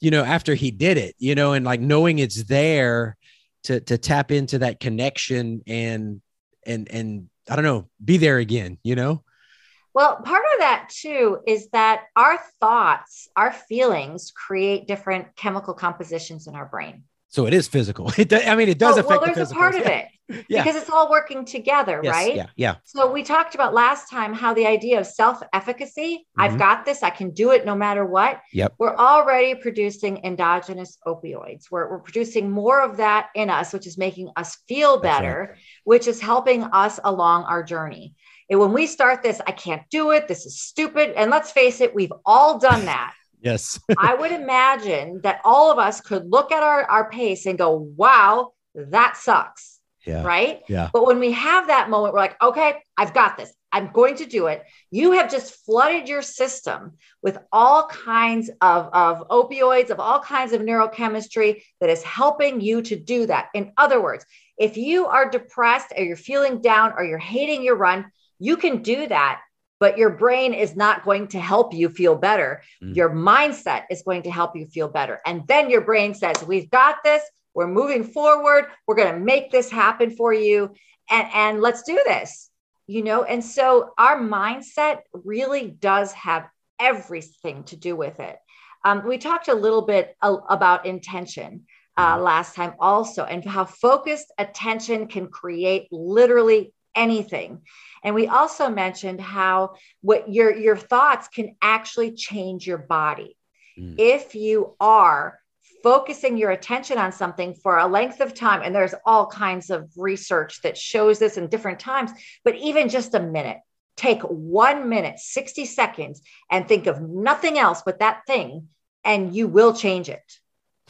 you know after he did it you know and like knowing it's there to to tap into that connection and and and I don't know, be there again, you know? Well, part of that too is that our thoughts, our feelings create different chemical compositions in our brain. So it is physical. It does, I mean, it does oh, affect. Well, there's the a part of it yeah. because it's all working together, yes, right? Yeah, yeah. So we talked about last time how the idea of self-efficacy. Mm-hmm. I've got this. I can do it no matter what. Yep. We're already producing endogenous opioids. We're, we're producing more of that in us, which is making us feel better, right. which is helping us along our journey. And when we start this, I can't do it. This is stupid. And let's face it, we've all done that. Yes. I would imagine that all of us could look at our, our pace and go, wow, that sucks. Yeah. Right. Yeah. But when we have that moment, we're like, okay, I've got this. I'm going to do it. You have just flooded your system with all kinds of, of opioids, of all kinds of neurochemistry that is helping you to do that. In other words, if you are depressed or you're feeling down or you're hating your run, you can do that but your brain is not going to help you feel better. Mm. Your mindset is going to help you feel better. And then your brain says, We've got this. We're moving forward. We're going to make this happen for you. And, and let's do this. You know, and so our mindset really does have everything to do with it. Um, we talked a little bit a, about intention uh, mm. last time also, and how focused attention can create literally anything. And we also mentioned how what your your thoughts can actually change your body. Mm. If you are focusing your attention on something for a length of time and there's all kinds of research that shows this in different times, but even just a minute, take 1 minute, 60 seconds and think of nothing else but that thing and you will change it.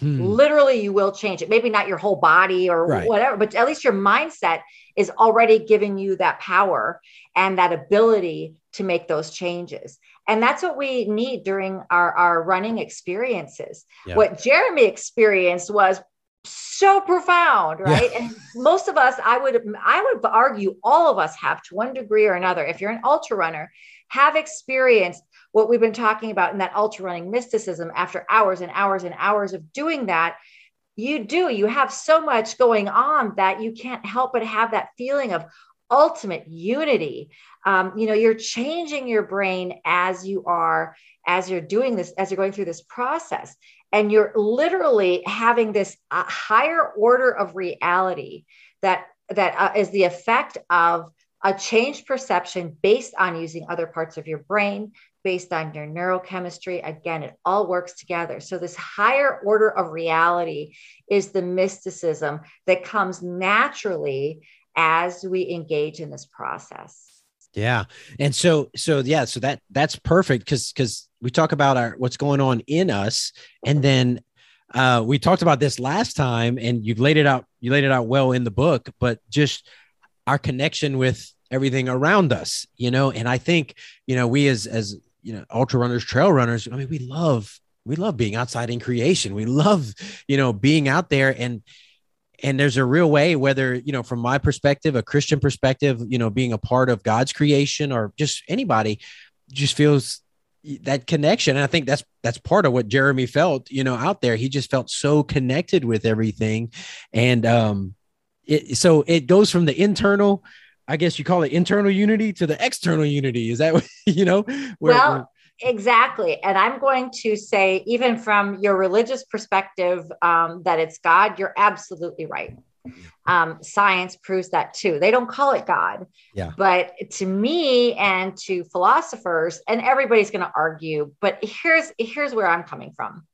Hmm. Literally, you will change it. Maybe not your whole body or right. whatever, but at least your mindset is already giving you that power and that ability to make those changes. And that's what we need during our, our running experiences. Yeah. What Jeremy experienced was so profound right yeah. and most of us i would i would argue all of us have to one degree or another if you're an ultra runner have experienced what we've been talking about in that ultra running mysticism after hours and hours and hours of doing that you do you have so much going on that you can't help but have that feeling of ultimate unity um, you know you're changing your brain as you are as you're doing this as you're going through this process and you're literally having this uh, higher order of reality that that uh, is the effect of a changed perception based on using other parts of your brain based on your neurochemistry. Again, it all works together. So, this higher order of reality is the mysticism that comes naturally as we engage in this process. Yeah. And so, so yeah, so that that's perfect because because we talk about our what's going on in us, and then uh, we talked about this last time, and you've laid it out. You laid it out well in the book, but just our connection with everything around us, you know. And I think you know we as as you know ultra runners trail runners i mean we love we love being outside in creation we love you know being out there and and there's a real way whether you know from my perspective a christian perspective you know being a part of god's creation or just anybody just feels that connection. And i think that's that's part of what jeremy felt you know out there. He just felt so connected with everything. And um it, so it goes from the internal i guess you call it internal unity to the external unity. Is that what you know where, well where, Exactly. And I'm going to say, even from your religious perspective, um, that it's God, you're absolutely right. Um, science proves that too. They don't call it God. Yeah. But to me and to philosophers, and everybody's going to argue, but here's here's where I'm coming from.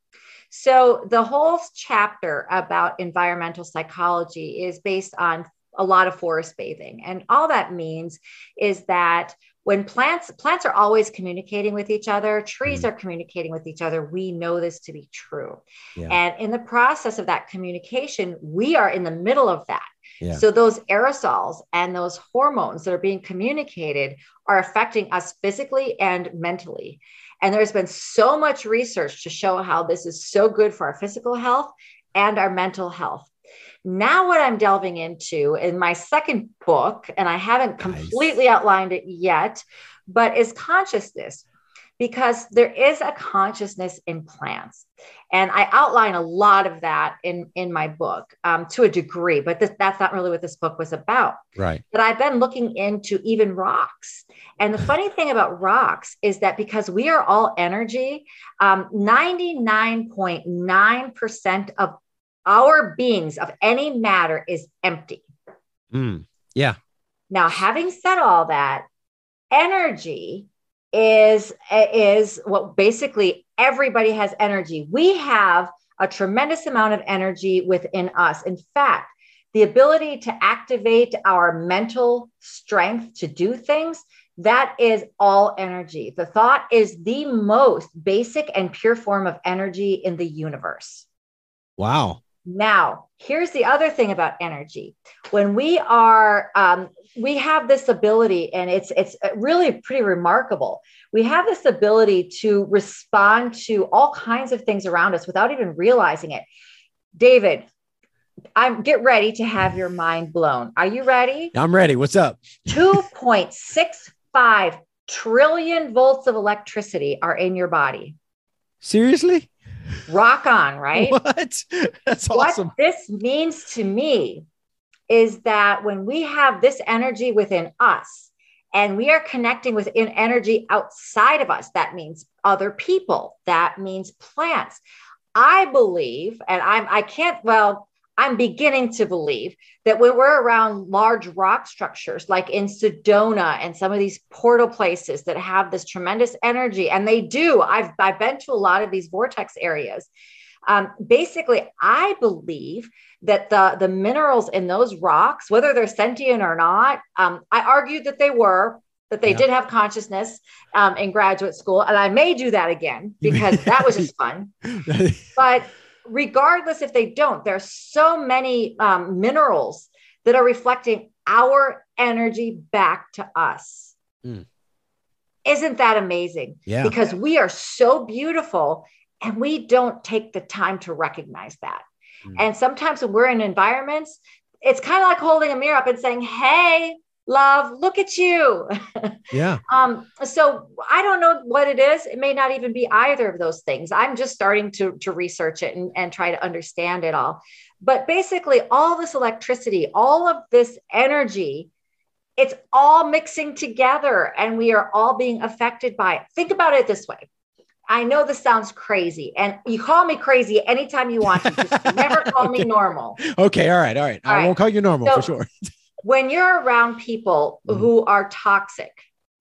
So the whole chapter about environmental psychology is based on a lot of forest bathing. And all that means is that when plants plants are always communicating with each other trees mm. are communicating with each other we know this to be true yeah. and in the process of that communication we are in the middle of that yeah. so those aerosols and those hormones that are being communicated are affecting us physically and mentally and there's been so much research to show how this is so good for our physical health and our mental health now, what I'm delving into in my second book, and I haven't completely nice. outlined it yet, but is consciousness, because there is a consciousness in plants. And I outline a lot of that in, in my book um, to a degree, but this, that's not really what this book was about. Right. But I've been looking into even rocks. And the funny thing about rocks is that because we are all energy, um, 99.9% of our beings of any matter is empty. Mm, yeah. Now, having said all that, energy is is what basically everybody has energy. We have a tremendous amount of energy within us. In fact, the ability to activate our mental strength to do things that is all energy. The thought is the most basic and pure form of energy in the universe. Wow. Now, here's the other thing about energy. When we are, um, we have this ability, and it's it's really pretty remarkable. We have this ability to respond to all kinds of things around us without even realizing it. David, I'm get ready to have your mind blown. Are you ready? I'm ready. What's up? 2.65 trillion volts of electricity are in your body. Seriously? Rock on, right? What? That's awesome. What this means to me is that when we have this energy within us and we are connecting with an energy outside of us, that means other people, that means plants. I believe, and I'm I can't, well, I'm beginning to believe that when we're around large rock structures like in Sedona and some of these portal places that have this tremendous energy, and they do, I've, I've been to a lot of these vortex areas. Um, basically, I believe that the, the minerals in those rocks, whether they're sentient or not, um, I argued that they were, that they yeah. did have consciousness um, in graduate school. And I may do that again because that was just fun. but regardless if they don't, there's so many um, minerals that are reflecting our energy back to us. Mm. Isn't that amazing? Yeah. Because we are so beautiful and we don't take the time to recognize that. Mm. And sometimes when we're in environments, it's kind of like holding a mirror up and saying, Hey, love look at you. Yeah. Um so i don't know what it is. It may not even be either of those things. I'm just starting to to research it and, and try to understand it all. But basically all this electricity all of this energy it's all mixing together and we are all being affected by it. Think about it this way. I know this sounds crazy, and you call me crazy anytime you want. To. Just never call me normal. Okay, all right, all right. All I right. won't call you normal so, for sure when you're around people mm-hmm. who are toxic,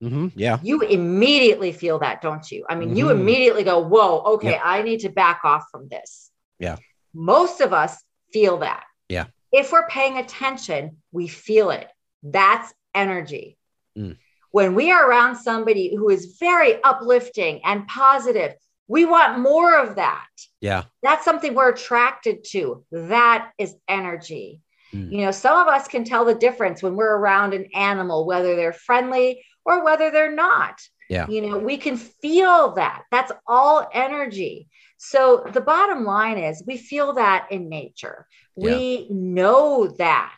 mm-hmm. yeah, you immediately feel that, don't you? I mean, mm-hmm. you immediately go, "Whoa, okay, yep. I need to back off from this." Yeah. Most of us feel that. Yeah. If we're paying attention, we feel it. That's energy. Mm. When we are around somebody who is very uplifting and positive, we want more of that. Yeah. That's something we're attracted to. That is energy. Mm. You know, some of us can tell the difference when we're around an animal, whether they're friendly or whether they're not. Yeah. You know, we can feel that. That's all energy. So the bottom line is we feel that in nature. Yeah. We know that.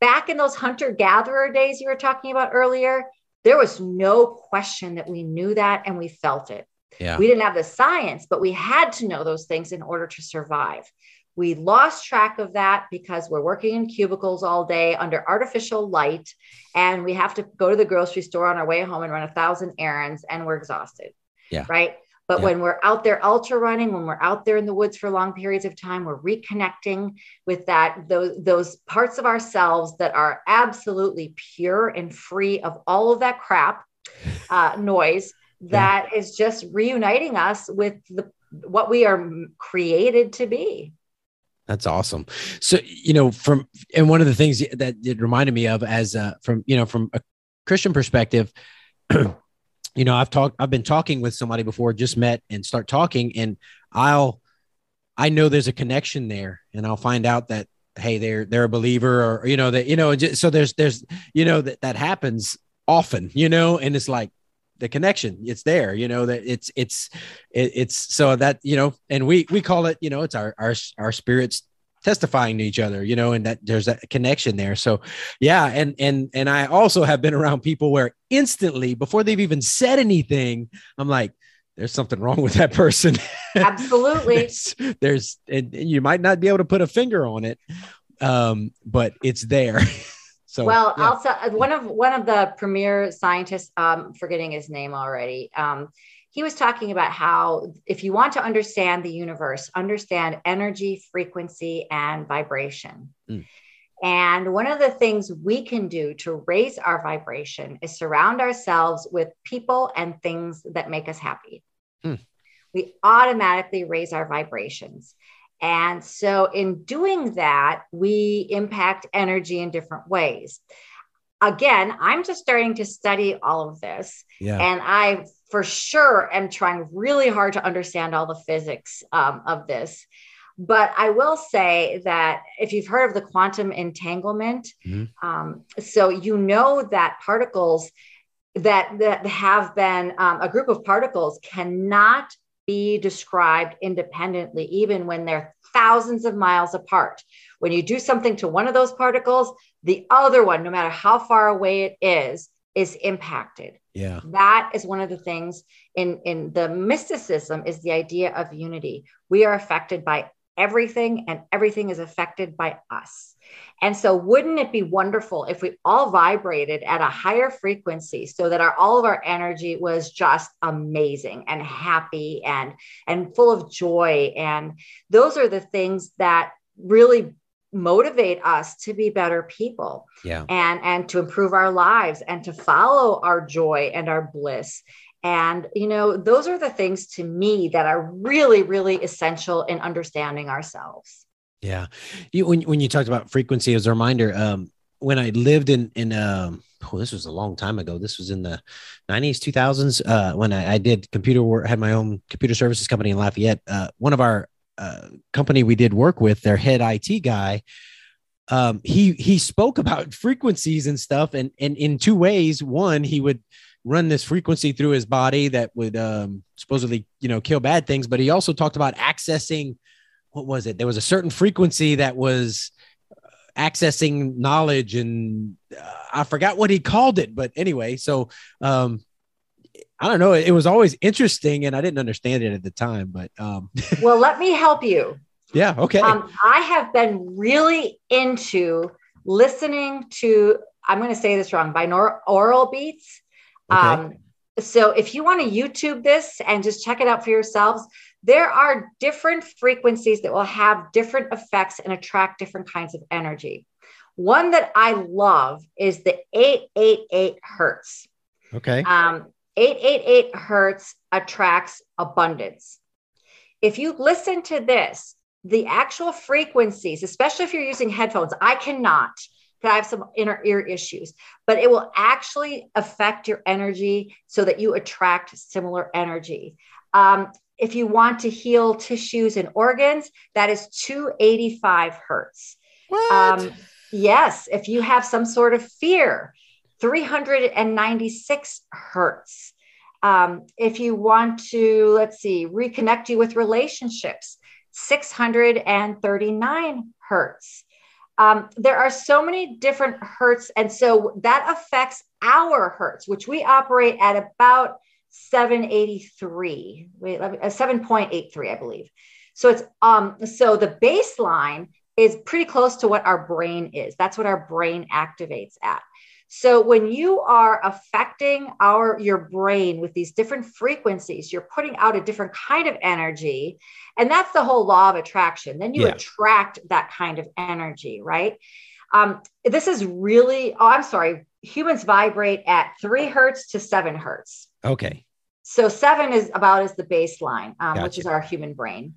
Back in those hunter gatherer days you were talking about earlier, there was no question that we knew that and we felt it. Yeah. We didn't have the science, but we had to know those things in order to survive. We lost track of that because we're working in cubicles all day under artificial light, and we have to go to the grocery store on our way home and run a thousand errands, and we're exhausted. Yeah. Right. But yeah. when we're out there ultra running, when we're out there in the woods for long periods of time, we're reconnecting with that those those parts of ourselves that are absolutely pure and free of all of that crap uh, noise that yeah. is just reuniting us with the what we are created to be. That's awesome. So, you know, from and one of the things that it reminded me of as from you know from a Christian perspective, you know, I've talked, I've been talking with somebody before, just met and start talking, and I'll, I know there's a connection there, and I'll find out that hey, they're they're a believer, or you know that you know, just, so there's there's you know that that happens often, you know, and it's like the connection. It's there you know that it's it's it, it's so that you know and we we call it you know it's our our our spirits testifying to each other you know and that there's that connection there. So yeah and and and i also have been around people where instantly before they've even said anything i'm like there's something wrong with that person. Absolutely. There's, there's and you might not be able to put a finger on it um but it's there So well, yeah. also one of one of the premier scientists, um, forgetting his name already, um, he was talking about how if you want to understand the universe, understand energy, frequency, and vibration. Mm. And one of the things we can do to raise our vibration is surround ourselves with people and things that make us happy. Mm. We automatically raise our vibrations. And so, in doing that, we impact energy in different ways. Again, I'm just starting to study all of this. Yeah. And I, for sure, am trying really hard to understand all the physics um, of this. But I will say that if you've heard of the quantum entanglement, mm-hmm. um, so you know that particles that that have been um, a group of particles cannot be described independently, even when they're thousands of miles apart. When you do something to one of those particles, the other one, no matter how far away it is, is impacted. Yeah. That is one of the things in, in the mysticism is the idea of unity. We are affected by everything and everything is affected by us. And so, wouldn't it be wonderful if we all vibrated at a higher frequency so that our all of our energy was just amazing and happy and and full of joy? And those are the things that really motivate us to be better people yeah. and and to improve our lives and to follow our joy and our bliss. And you know those are the things to me that are really really essential in understanding ourselves yeah. You, when, when you talked about frequency as a reminder, um, when I lived in, in, um, oh, this was a long time ago. This was in the 90s, 2000s. Uh, when I, I, did computer work, had my own computer services company in Lafayette. Uh, one of our uh, company we did work with, their head IT guy, um, he he spoke about frequencies and stuff, and and in two ways. One, he would run this frequency through his body that would um, supposedly you know kill bad things, but he also talked about accessing what was it? There was a certain frequency that was uh, accessing knowledge and uh, I forgot what he called it, but anyway, so um I don't know, it, was always interesting and I didn't understand it at the time, but um Well, let me help you. Yeah, okay. Um, I have been really into listening to I'm going to say this wrong, binaural beats. Okay. Um so if you want to YouTube this and just check it out for yourselves, there are different frequencies that will have different effects and attract different kinds of energy. One that I love is the 888 hertz. Okay. Um, 888 hertz attracts abundance. If you listen to this, the actual frequencies, especially if you're using headphones, I cannot because I have some inner ear issues, but it will actually affect your energy so that you attract similar energy. Um, if you want to heal tissues and organs, that is 285 hertz. Um, yes, if you have some sort of fear, 396 hertz. Um, if you want to, let's see, reconnect you with relationships, 639 hertz. Um, there are so many different hertz. And so that affects our hertz, which we operate at about 783, wait, let me, uh, 7.83, I believe. So it's um, so the baseline is pretty close to what our brain is. That's what our brain activates at. So when you are affecting our your brain with these different frequencies, you're putting out a different kind of energy, and that's the whole law of attraction. Then you yeah. attract that kind of energy, right? Um, this is really. Oh, I'm sorry. Humans vibrate at three hertz to seven hertz. Okay. So seven is about as the baseline, um, gotcha. which is our human brain.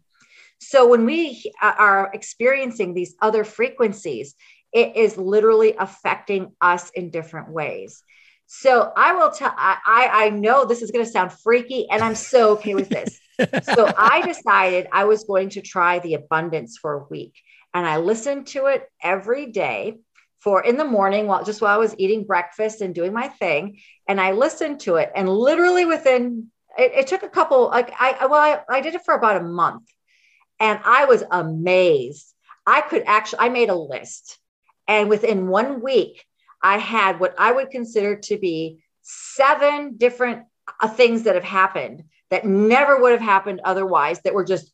So when we are experiencing these other frequencies, it is literally affecting us in different ways. So I will tell, I, I know this is going to sound freaky, and I'm so okay with this. so I decided I was going to try the abundance for a week. And I listened to it every day for in the morning while just while I was eating breakfast and doing my thing. And I listened to it. And literally within it, it took a couple, like I well, I, I did it for about a month. And I was amazed. I could actually, I made a list and within one week, I had what I would consider to be seven different uh, things that have happened that never would have happened otherwise, that were just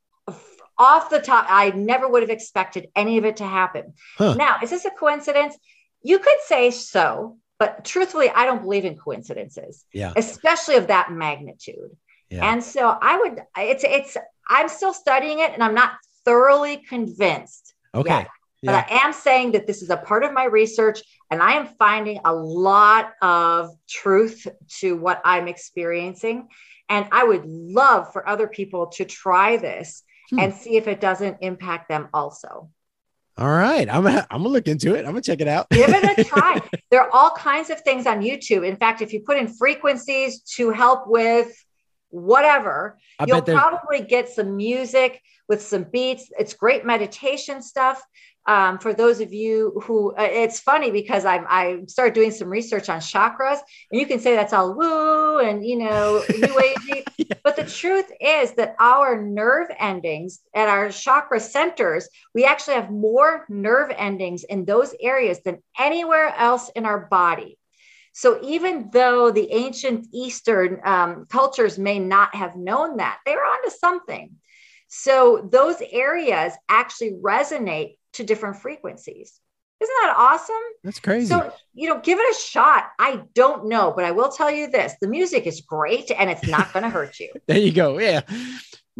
off the top. I never would have expected any of it to happen. Huh. Now, is this a coincidence? You could say so, but truthfully, I don't believe in coincidences, yeah. especially of that magnitude. Yeah. And so I would, it's, it's, I'm still studying it and I'm not thoroughly convinced. Okay. Yet. Yeah. But I am saying that this is a part of my research, and I am finding a lot of truth to what I'm experiencing. And I would love for other people to try this hmm. and see if it doesn't impact them also. All right. I'm gonna, I'm gonna look into it. I'm gonna check it out. Give it a try. there are all kinds of things on YouTube. In fact, if you put in frequencies to help with whatever, I you'll probably get some music with some beats. It's great meditation stuff um, for those of you who uh, it's funny because I, I started doing some research on chakras and you can say that's all woo and you know new agey yeah. but the truth is that our nerve endings at our chakra centers we actually have more nerve endings in those areas than anywhere else in our body so even though the ancient eastern um, cultures may not have known that they were onto something so those areas actually resonate to different frequencies. Isn't that awesome? That's crazy. So, you know, give it a shot. I don't know, but I will tell you this the music is great and it's not going to hurt you. there you go. Yeah.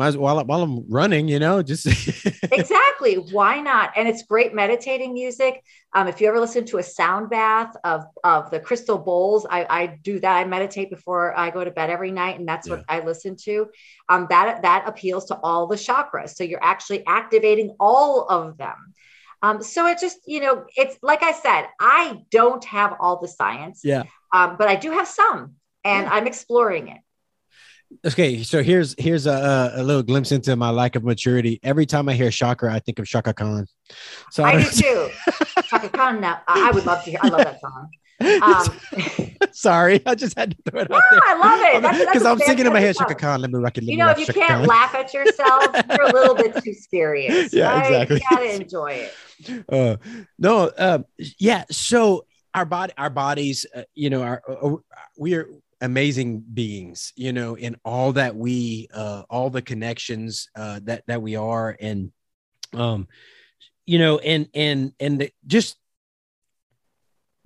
Might as well while I'm running, you know, just exactly. Why not? And it's great meditating music. Um, if you ever listen to a sound bath of of the crystal bowls, I, I do that. I meditate before I go to bed every night, and that's yeah. what I listen to. Um, that that appeals to all the chakras. So you're actually activating all of them. Um, so it just, you know, it's like I said, I don't have all the science. Yeah. Um, but I do have some and yeah. I'm exploring it. Okay, so here's here's a, a little glimpse into my lack of maturity. Every time I hear chakra, I think of Chaka Khan. So I, I do too. Chaka Khan. Now I would love to hear. I love that song. Um, Sorry, I just had to throw it no, out there. I love it because I'm thinking in my head, Chaka Khan. Let me rock it. You know, if you Chaka can't Khan. laugh at yourself, you're a little bit too serious. Yeah, right? exactly. You gotta enjoy it. Uh, no, uh, yeah. So our body, our bodies, uh, you know, uh, uh, we are amazing beings, you know, in all that we, uh, all the connections uh, that that we are, and um, you know, and and and the, just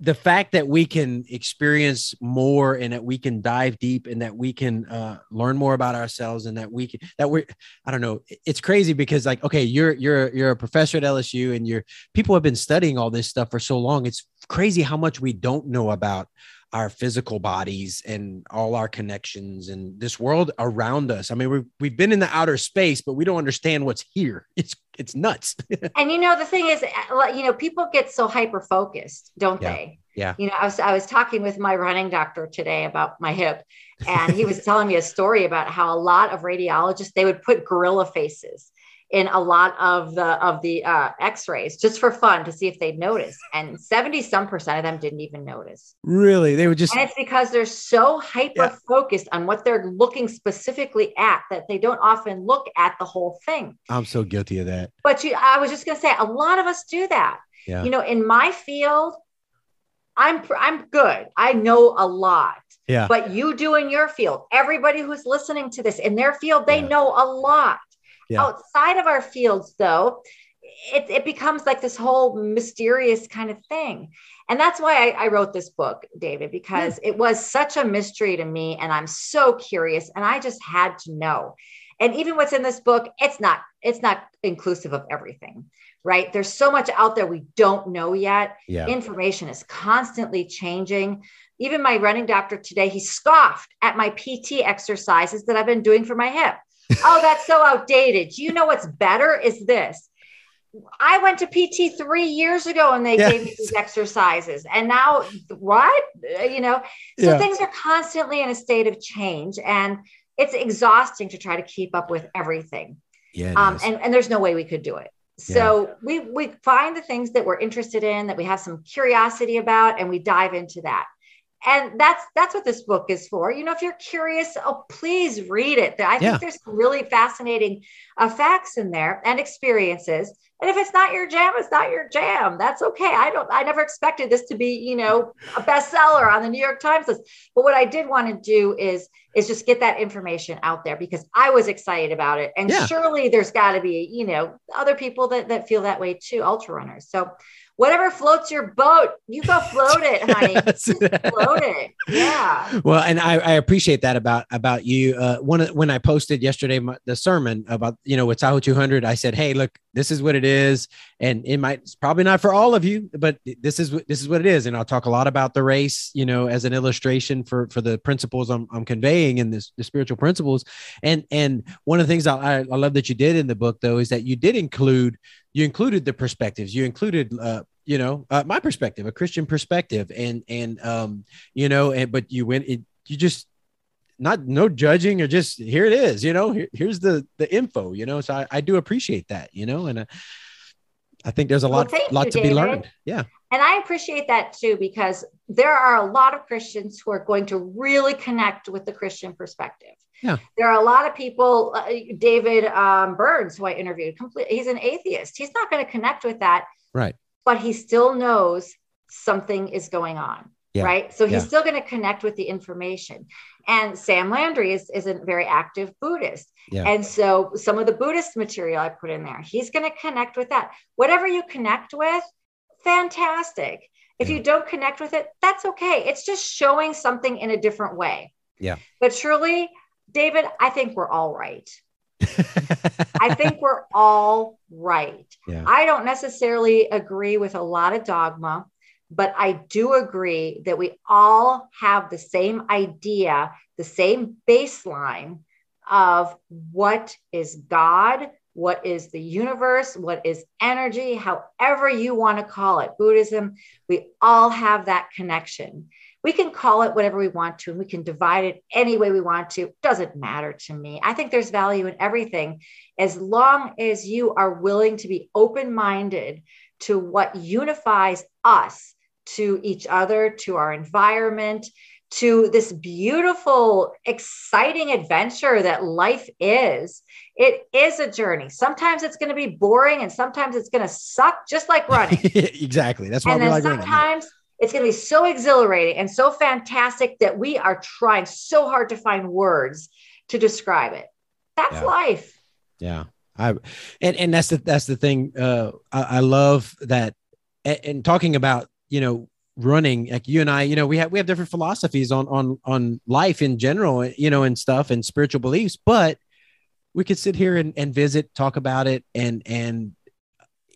the fact that we can experience more and that we can dive deep and that we can uh, learn more about ourselves and that we can that we're i don't know it's crazy because like okay you're you're you're a professor at lsu and you're people have been studying all this stuff for so long. It's crazy how much we don't know about our physical bodies and all our connections and this world around us. I mean, we've, we've been in the outer space, but we don't understand what's here. It's, it's nuts. and you know, the thing is, uh, you know, people get so hyper focused, don't yeah. they? Yeah. You know, I was, I was talking with my running doctor today about my hip and he was telling me a story about how a lot of radiologists, they would put gorilla faces in a lot of the of the uh, x-rays just for fun to see if they'd notice and 70 some percent of them didn't even notice really they would just and it's because they're so hyper yeah. focused on what they're looking specifically at that they don't often look at the whole thing i'm so guilty of that but you i was just going to say a lot of us do that yeah. you know in my field i'm i'm good i know a lot yeah. But you do in your field, everybody who's listening to this in their field, they yeah. know a lot. Yeah. Outside of our fields, though, it, it becomes like this whole mysterious kind of thing. And that's why I, I wrote this book, David, because yeah. it was such a mystery to me. And I'm so curious. And I just had to know. And even what's in this book, it's not, it's not inclusive of everything right? There's so much out there we don't know yet. Yeah. Information is constantly changing. Even my running doctor today, he scoffed at my PT exercises that I've been doing for my hip. Oh, that's so outdated. Do you know what's better is this. I went to PT three years ago and they yes. gave me these exercises. And now what? You know, so yeah. things are constantly in a state of change and it's exhausting to try to keep up with everything. Yeah. Um, and, and there's no way we could do it. So yeah. we we find the things that we're interested in, that we have some curiosity about, and we dive into that and that's that's what this book is for. You know if you're curious oh please read it. I think yeah. there's really fascinating uh, facts in there and experiences. And if it's not your jam it's not your jam. That's okay. I don't i never expected this to be you know a bestseller on the new york times list. But what i did want to do is is just get that information out there because i was excited about it. And yeah. surely there's got to be you know other people that that feel that way too ultra runners. So whatever floats your boat, you go float it, honey. float it. Yeah. Well, and I, I appreciate that about about you. Uh, one when I posted yesterday my, the sermon about you know with Tahoe 200, I said, hey, look, this is what it is, and it might it's probably not for all of you, but this is this is what it is, and I'll talk a lot about the race, you know, as an illustration for for the principles I'm, I'm conveying in this the spiritual principles, and and one of the things I, I love that you did in the book though is that you did include you included the perspectives. You included uh, you know uh, my perspective a christian perspective. And and um you know and but you went it you just not no judging or just here it is you know here, here's the the info you know so I, I do appreciate that you know and uh, i think there's a lot well, lot you, to David. be learned yeah and i appreciate that too because there are a lot of christians who are going to really connect with the christian perspective yeah. There are a lot of people, uh, David um, Burns, who I interviewed, complete, he's an atheist. He's not going to connect with that. Right. But he still knows something is going on. Yeah. Right. So he's yeah. still going to connect with the information. And Sam Landry is, is a very active Buddhist. Yeah. And so some of the Buddhist material I put in there, he's going to connect with that. Whatever you connect with, fantastic. If you don't connect with it, that's okay. It's just showing something in a different way. Yeah. But surely David, I think we're all right. I think we're all right. Yeah. I don't necessarily agree with a lot of dogma, but I do agree that we all have the same idea, the same baseline of what is God, what is the universe, what is energy, however you want to call it, Buddhism. We all have that connection. We can call it whatever we want to and we can divide it any way we want to. Doesn't matter to me. I think there's value in everything as long as you are willing to be open-minded to what unifies us to each other to our environment to this beautiful exciting adventure that life is it is a journey sometimes it's going to be boring and sometimes it's going to suck just like running exactly that's why and we like sometimes running. It's going to be so exhilarating and so fantastic that we are trying so hard to find words to describe it. That's yeah. life. Yeah. I and and that's the that's the thing. Uh, I, I love that. And, and talking about you know running like you and I, you know, we have we have different philosophies on on on life in general, you know, and stuff and spiritual beliefs, but we could sit here and, and visit, talk about it, and and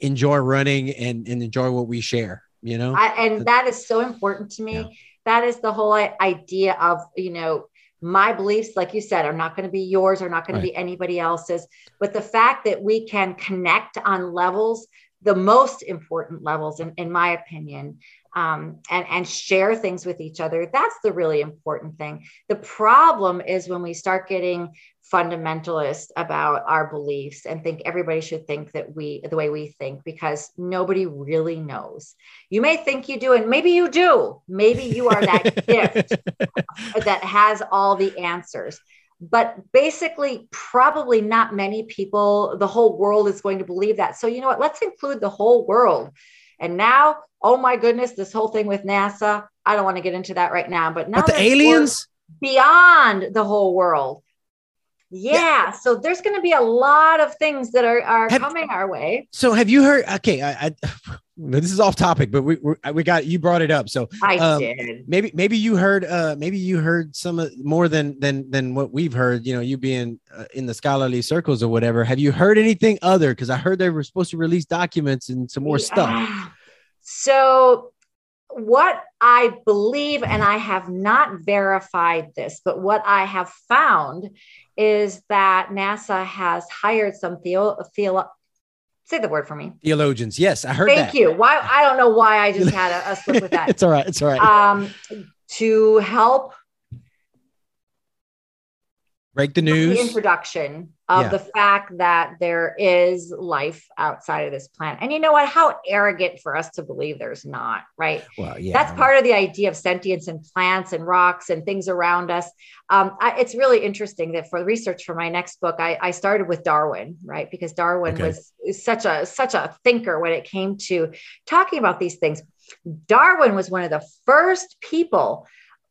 enjoy running and and enjoy what we share you know I, and that is so important to me yeah. that is the whole idea of you know my beliefs like you said are not going to be yours are not going right. to be anybody else's but the fact that we can connect on levels the most important levels, in, in my opinion, um, and, and share things with each other. That's the really important thing. The problem is when we start getting fundamentalist about our beliefs and think everybody should think that we the way we think because nobody really knows you may think you do and maybe you do maybe you are that gift that has all the answers but basically probably not many people the whole world is going to believe that. So you know what? Let's include the whole world. And now oh my goodness this whole thing with nasa i don't want to get into that right now but now but the aliens? beyond the whole world yeah, yeah. so there's going to be a lot of things that are, are have, coming our way. So have you heard okay i, I this is off topic but we we got you brought it up so i um, did. maybe maybe you heard uh maybe you heard some more than than than what we've heard you know you being uh, in the scholarly circles or whatever. Have you heard anything other? Because i heard they were supposed to release documents and some more yeah. stuff. So what I believe, and I have not verified this, but what I have found is that NASA has hired some theo, theo say the word for me. Theologians. Yes, I heard Thank that. you. Why I don't know why I just had a, a slip with that. it's all right. It's all right. Um, to help break the news the introduction of yeah. the fact that there is life outside of this planet and you know what? How arrogant for us to believe there's not right? Well yeah. That's part of the idea of sentience and plants and rocks and things around us. Um, I, it's really interesting that for the research for my next book I, I started with darwin right? Because darwin okay. was such a such a thinker when it came to talking about these things. Darwin was one of the first people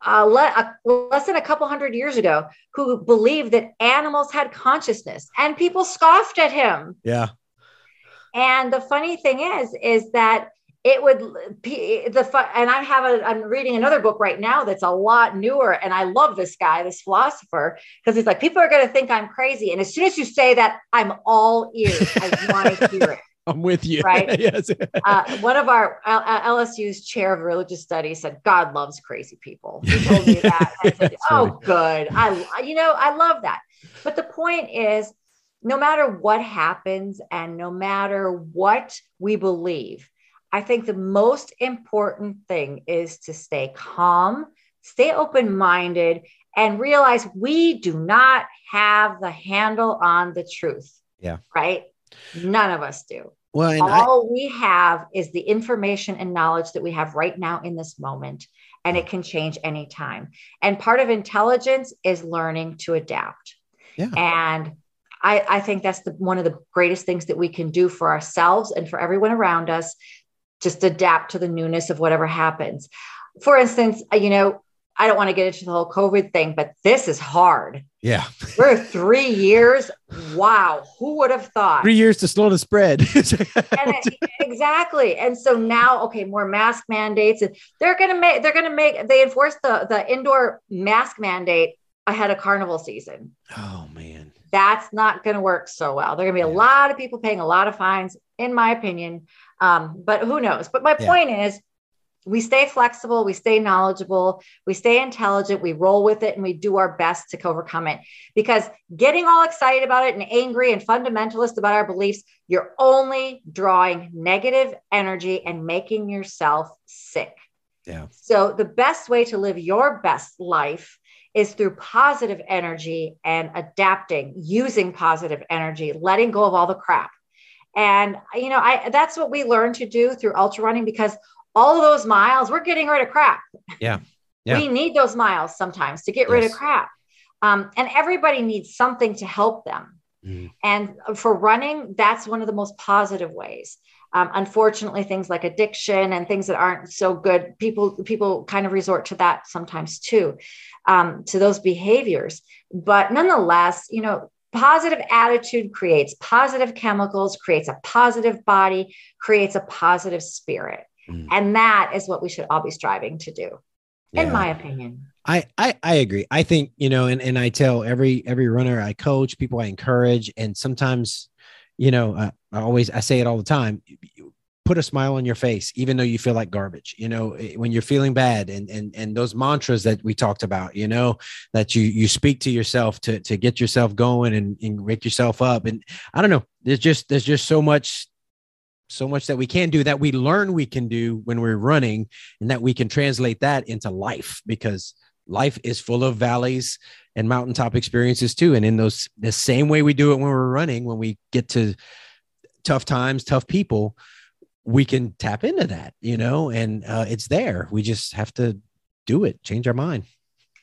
uh, le- uh, less than a couple hundred years ago who believed that animals had consciousness and people scoffed at him. Yeah. And the funny thing is, is that it would the and I have a I'm reading another book right now that's a lot newer and I love this guy this philosopher because he's like people are going to think I'm crazy and as soon as you say that I'm all ears I want to hear it I'm with you. Right. yes. uh, one of our uh, LSU's chair of religious studies said, God loves crazy people. He told me that. I said, oh, good. I, you know, I love that. But the point is, no matter what happens and no matter what we believe, I think the most important thing is to stay calm, stay open minded, and realize we do not have the handle on the truth. Yeah. Right. None of us do. Well, all I, we have is the information and knowledge that we have right now in this moment, and it can change anytime. And part of intelligence is learning to adapt. Yeah. And I, I think that's the, one of the greatest things that we can do for ourselves and for everyone around us. Just adapt to the newness of whatever happens. For instance, uh, you know, I don't want to get into the whole COVID thing, but this is hard. Yeah. We're three years. Wow. Who would have thought? Three years to slow the spread. and exactly. And so now, okay, more mask mandates. And they're gonna make they're gonna make they enforce the, the indoor mask mandate ahead of carnival season. Oh man. That's not gonna work so well. There are gonna be a lot of people paying a lot of fines, in my opinion. Um, but who knows? But my yeah. point is we stay flexible, we stay knowledgeable, we stay intelligent, we roll with it, and we do our best to overcome it. Because getting all excited about it and angry and fundamentalist about our beliefs, you're only drawing negative energy and making yourself sick. Yeah. So, the best way to live your best life is through positive energy and adapting, using positive energy, letting go of all the crap. And you know, I that's what we learned to do through ultra running because all of those miles, we're getting rid of crap. Yeah. yeah. We need those miles sometimes to get yes. rid of crap. Um, and everybody needs something to help them. Mm. And for running, that's one of the most positive ways. Um, unfortunately, things like addiction and things that aren't so good, people people kind of resort to that sometimes too, um, to those behaviors. But nonetheless, you know, positive attitude creates positive chemicals, creates a positive body, creates a positive spirit. Mm. And that is what we should all be striving to do, yeah. in my opinion. I, I I agree. I think, you know, and, and I tell every every runner I coach, people I encourage, and sometimes, you know, uh, I always I say it all the time. Put a smile on your face, even though you feel like garbage. You know, eh, when you're feeling bad, and and and those mantras that we talked about. You know, that you you speak to yourself to to get yourself going and, and wake yourself up. And I don't know. There's just there's just so much so much that we can do that we learn we can do when we're running and that we can translate that into life because life is full of valleys and mountaintop experiences too. And in those the same way we do it when we're running when we get to tough times tough people we can tap into that you know and uh, it's there. We just have to do it change our mind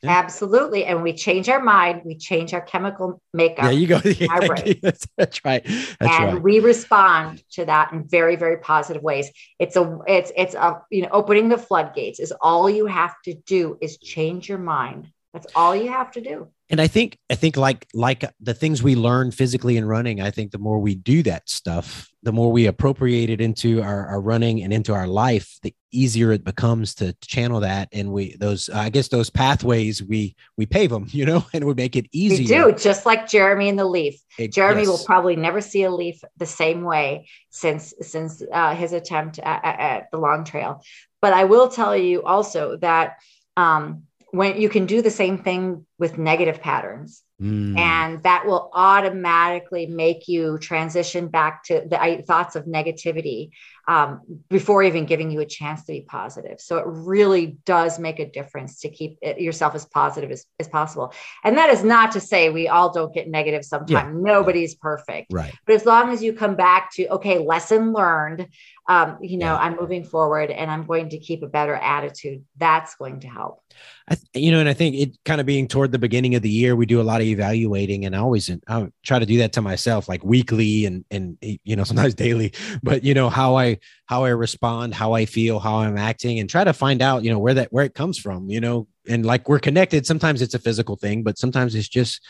yeah. Absolutely. And we change our mind, we change our chemical makeup. Yeah, you go. That's, that's, right. That's and right. we respond to that in very, very positive ways. It's a it's it's a you know, opening the floodgates is all you have to do is change your mind. That's all you have to do and i think i think like like the things we learn physically in running i think the more we do that stuff the more we appropriate it into our, our running and into our life the easier it becomes to channel that. And we those i guess those pathways we we pave them you know and we make it easier we do just like jeremy and the leaf. It, jeremy yes. will probably never see a leaf the same way since since uh, his attempt at, at the long trail. But i will tell you also that um, when you can do the same thing with negative patterns mm. and that will automatically make you transition back to the thoughts of negativity um, before even giving you a chance to be positive so it really does make a difference to keep it, yourself as positive as, as possible and that is not to say we all don't get negative sometimes yeah. nobody's perfect right but as long as you come back to okay lesson learned um, you know, yeah. I'm moving forward and I'm going to keep a better attitude. That's going to help. I, you know, and I think it kind of being toward the beginning of the year, we do a lot of evaluating, and I always I try to do that to myself, like weekly and and you know sometimes daily. But you know how I how I respond, how I feel, how I'm acting, and try to find out you know where that where it comes from. You know, and like we're connected. Sometimes it's a physical thing, but sometimes it's just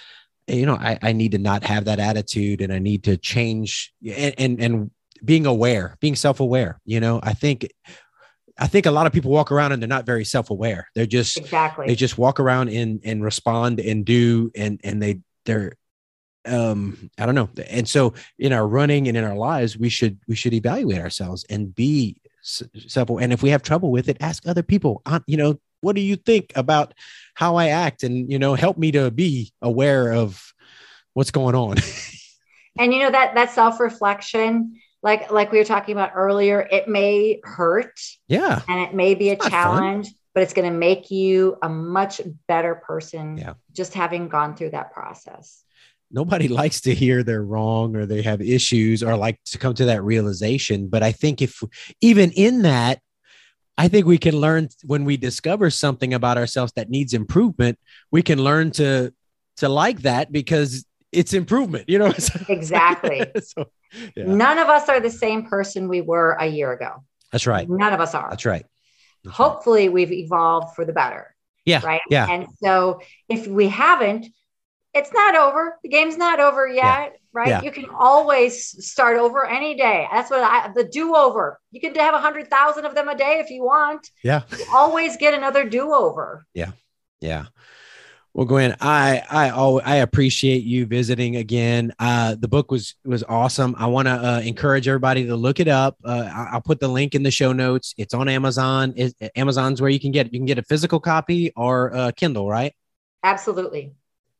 you know I, I need to not have that attitude and i need to change and and, and being aware, being self-aware. You know, I think I think a lot of people walk around and they're not very self-aware. They're just exactly they just walk around and and respond and do and and they they're um I don't know. And so in our running and in our lives, we should we should evaluate ourselves and be self and if we have trouble with it, ask other people. You know, what do you think about how I act and you know, help me to be aware of what's going on. and you know that that self-reflection like like we were talking about earlier it may hurt yeah and it may be a challenge but it's going to make you a much better person yeah. just having gone through that process nobody likes to hear they're wrong or they have issues or like to come to that realization but i think if even in that i think we can learn when we discover something about ourselves that needs improvement we can learn to to like that because it's improvement you know exactly so yeah. None of us are the same person we were a year ago. That's right. None of us are. That's right. That's Hopefully, right. we've evolved for the better. Yeah. Right. Yeah. And so, if we haven't, it's not over. The game's not over yet. Yeah. Right. Yeah. You can always start over any day. That's what I, the do over. You can have a hundred thousand of them a day if you want. Yeah. You always get another do over. Yeah. Yeah. Well, Gwen, I I I appreciate you visiting again. Uh, the book was was awesome. I want to uh, encourage everybody to look it up. Uh, I'll put the link in the show notes. It's on Amazon. It, Amazon's where you can get you can get a physical copy or uh, Kindle, right? Absolutely.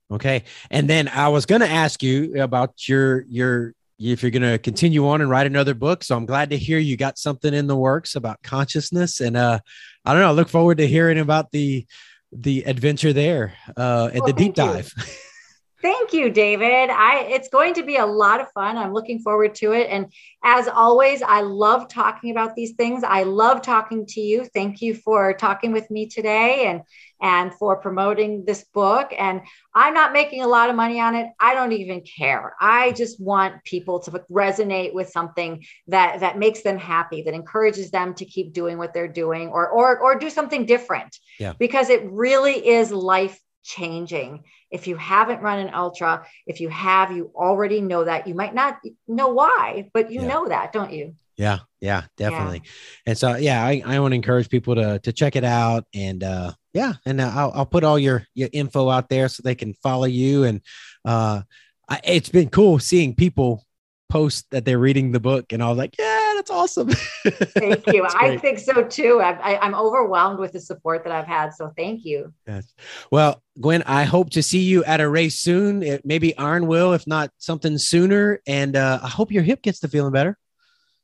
Okay, and then I was going to ask you about your your if you're going to continue on and write another book. So I'm glad to hear you got something in the works about consciousness, and uh, I don't know. I look forward to hearing about the the adventure there uh, and well, the deep dive. Thank you, David. I it's going to be a lot of fun. I'm looking forward to it. And as always, I love talking about these things. I love talking to you. Thank you for talking with me today and and for promoting this book. And I'm not making a lot of money on it. I don't even care. I just want people to resonate with something that that makes them happy, that encourages them to keep doing what they're doing or or or do something different. Yeah. Because it really is life changing. If you haven't run an ultra, if you have, you already know that. You might not know why, but you yeah. know that, don't you? Yeah, yeah, definitely. Yeah. And so, yeah, I, I want to encourage people to to check it out, and uh, yeah, and uh, I'll I'll put all your your info out there so they can follow you. And uh, I, it's been cool seeing people post that they're reading the book, and I was like, yeah, that's awesome. thank you. I think so too. I, I, I'm overwhelmed with the support that I've had, so thank you. Yes. Well, Gwen, I hope to see you at a race soon. It, maybe Arn will, if not something sooner. And uh, I hope your hip gets to feeling better.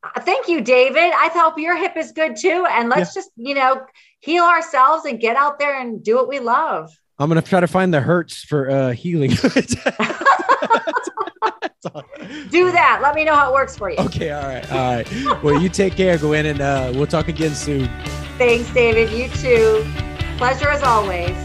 Uh, Thank you, David. I hope your hip is good too. And let's just, you know, heal ourselves and get out there and do what we love. I'm gonna try to find the hurts for uh healing. Do that. Let me know how it works for you. Okay, all right, all right. Well, you take care, Gwen, and uh, we'll talk again soon. Thanks, David. You too. Pleasure as always.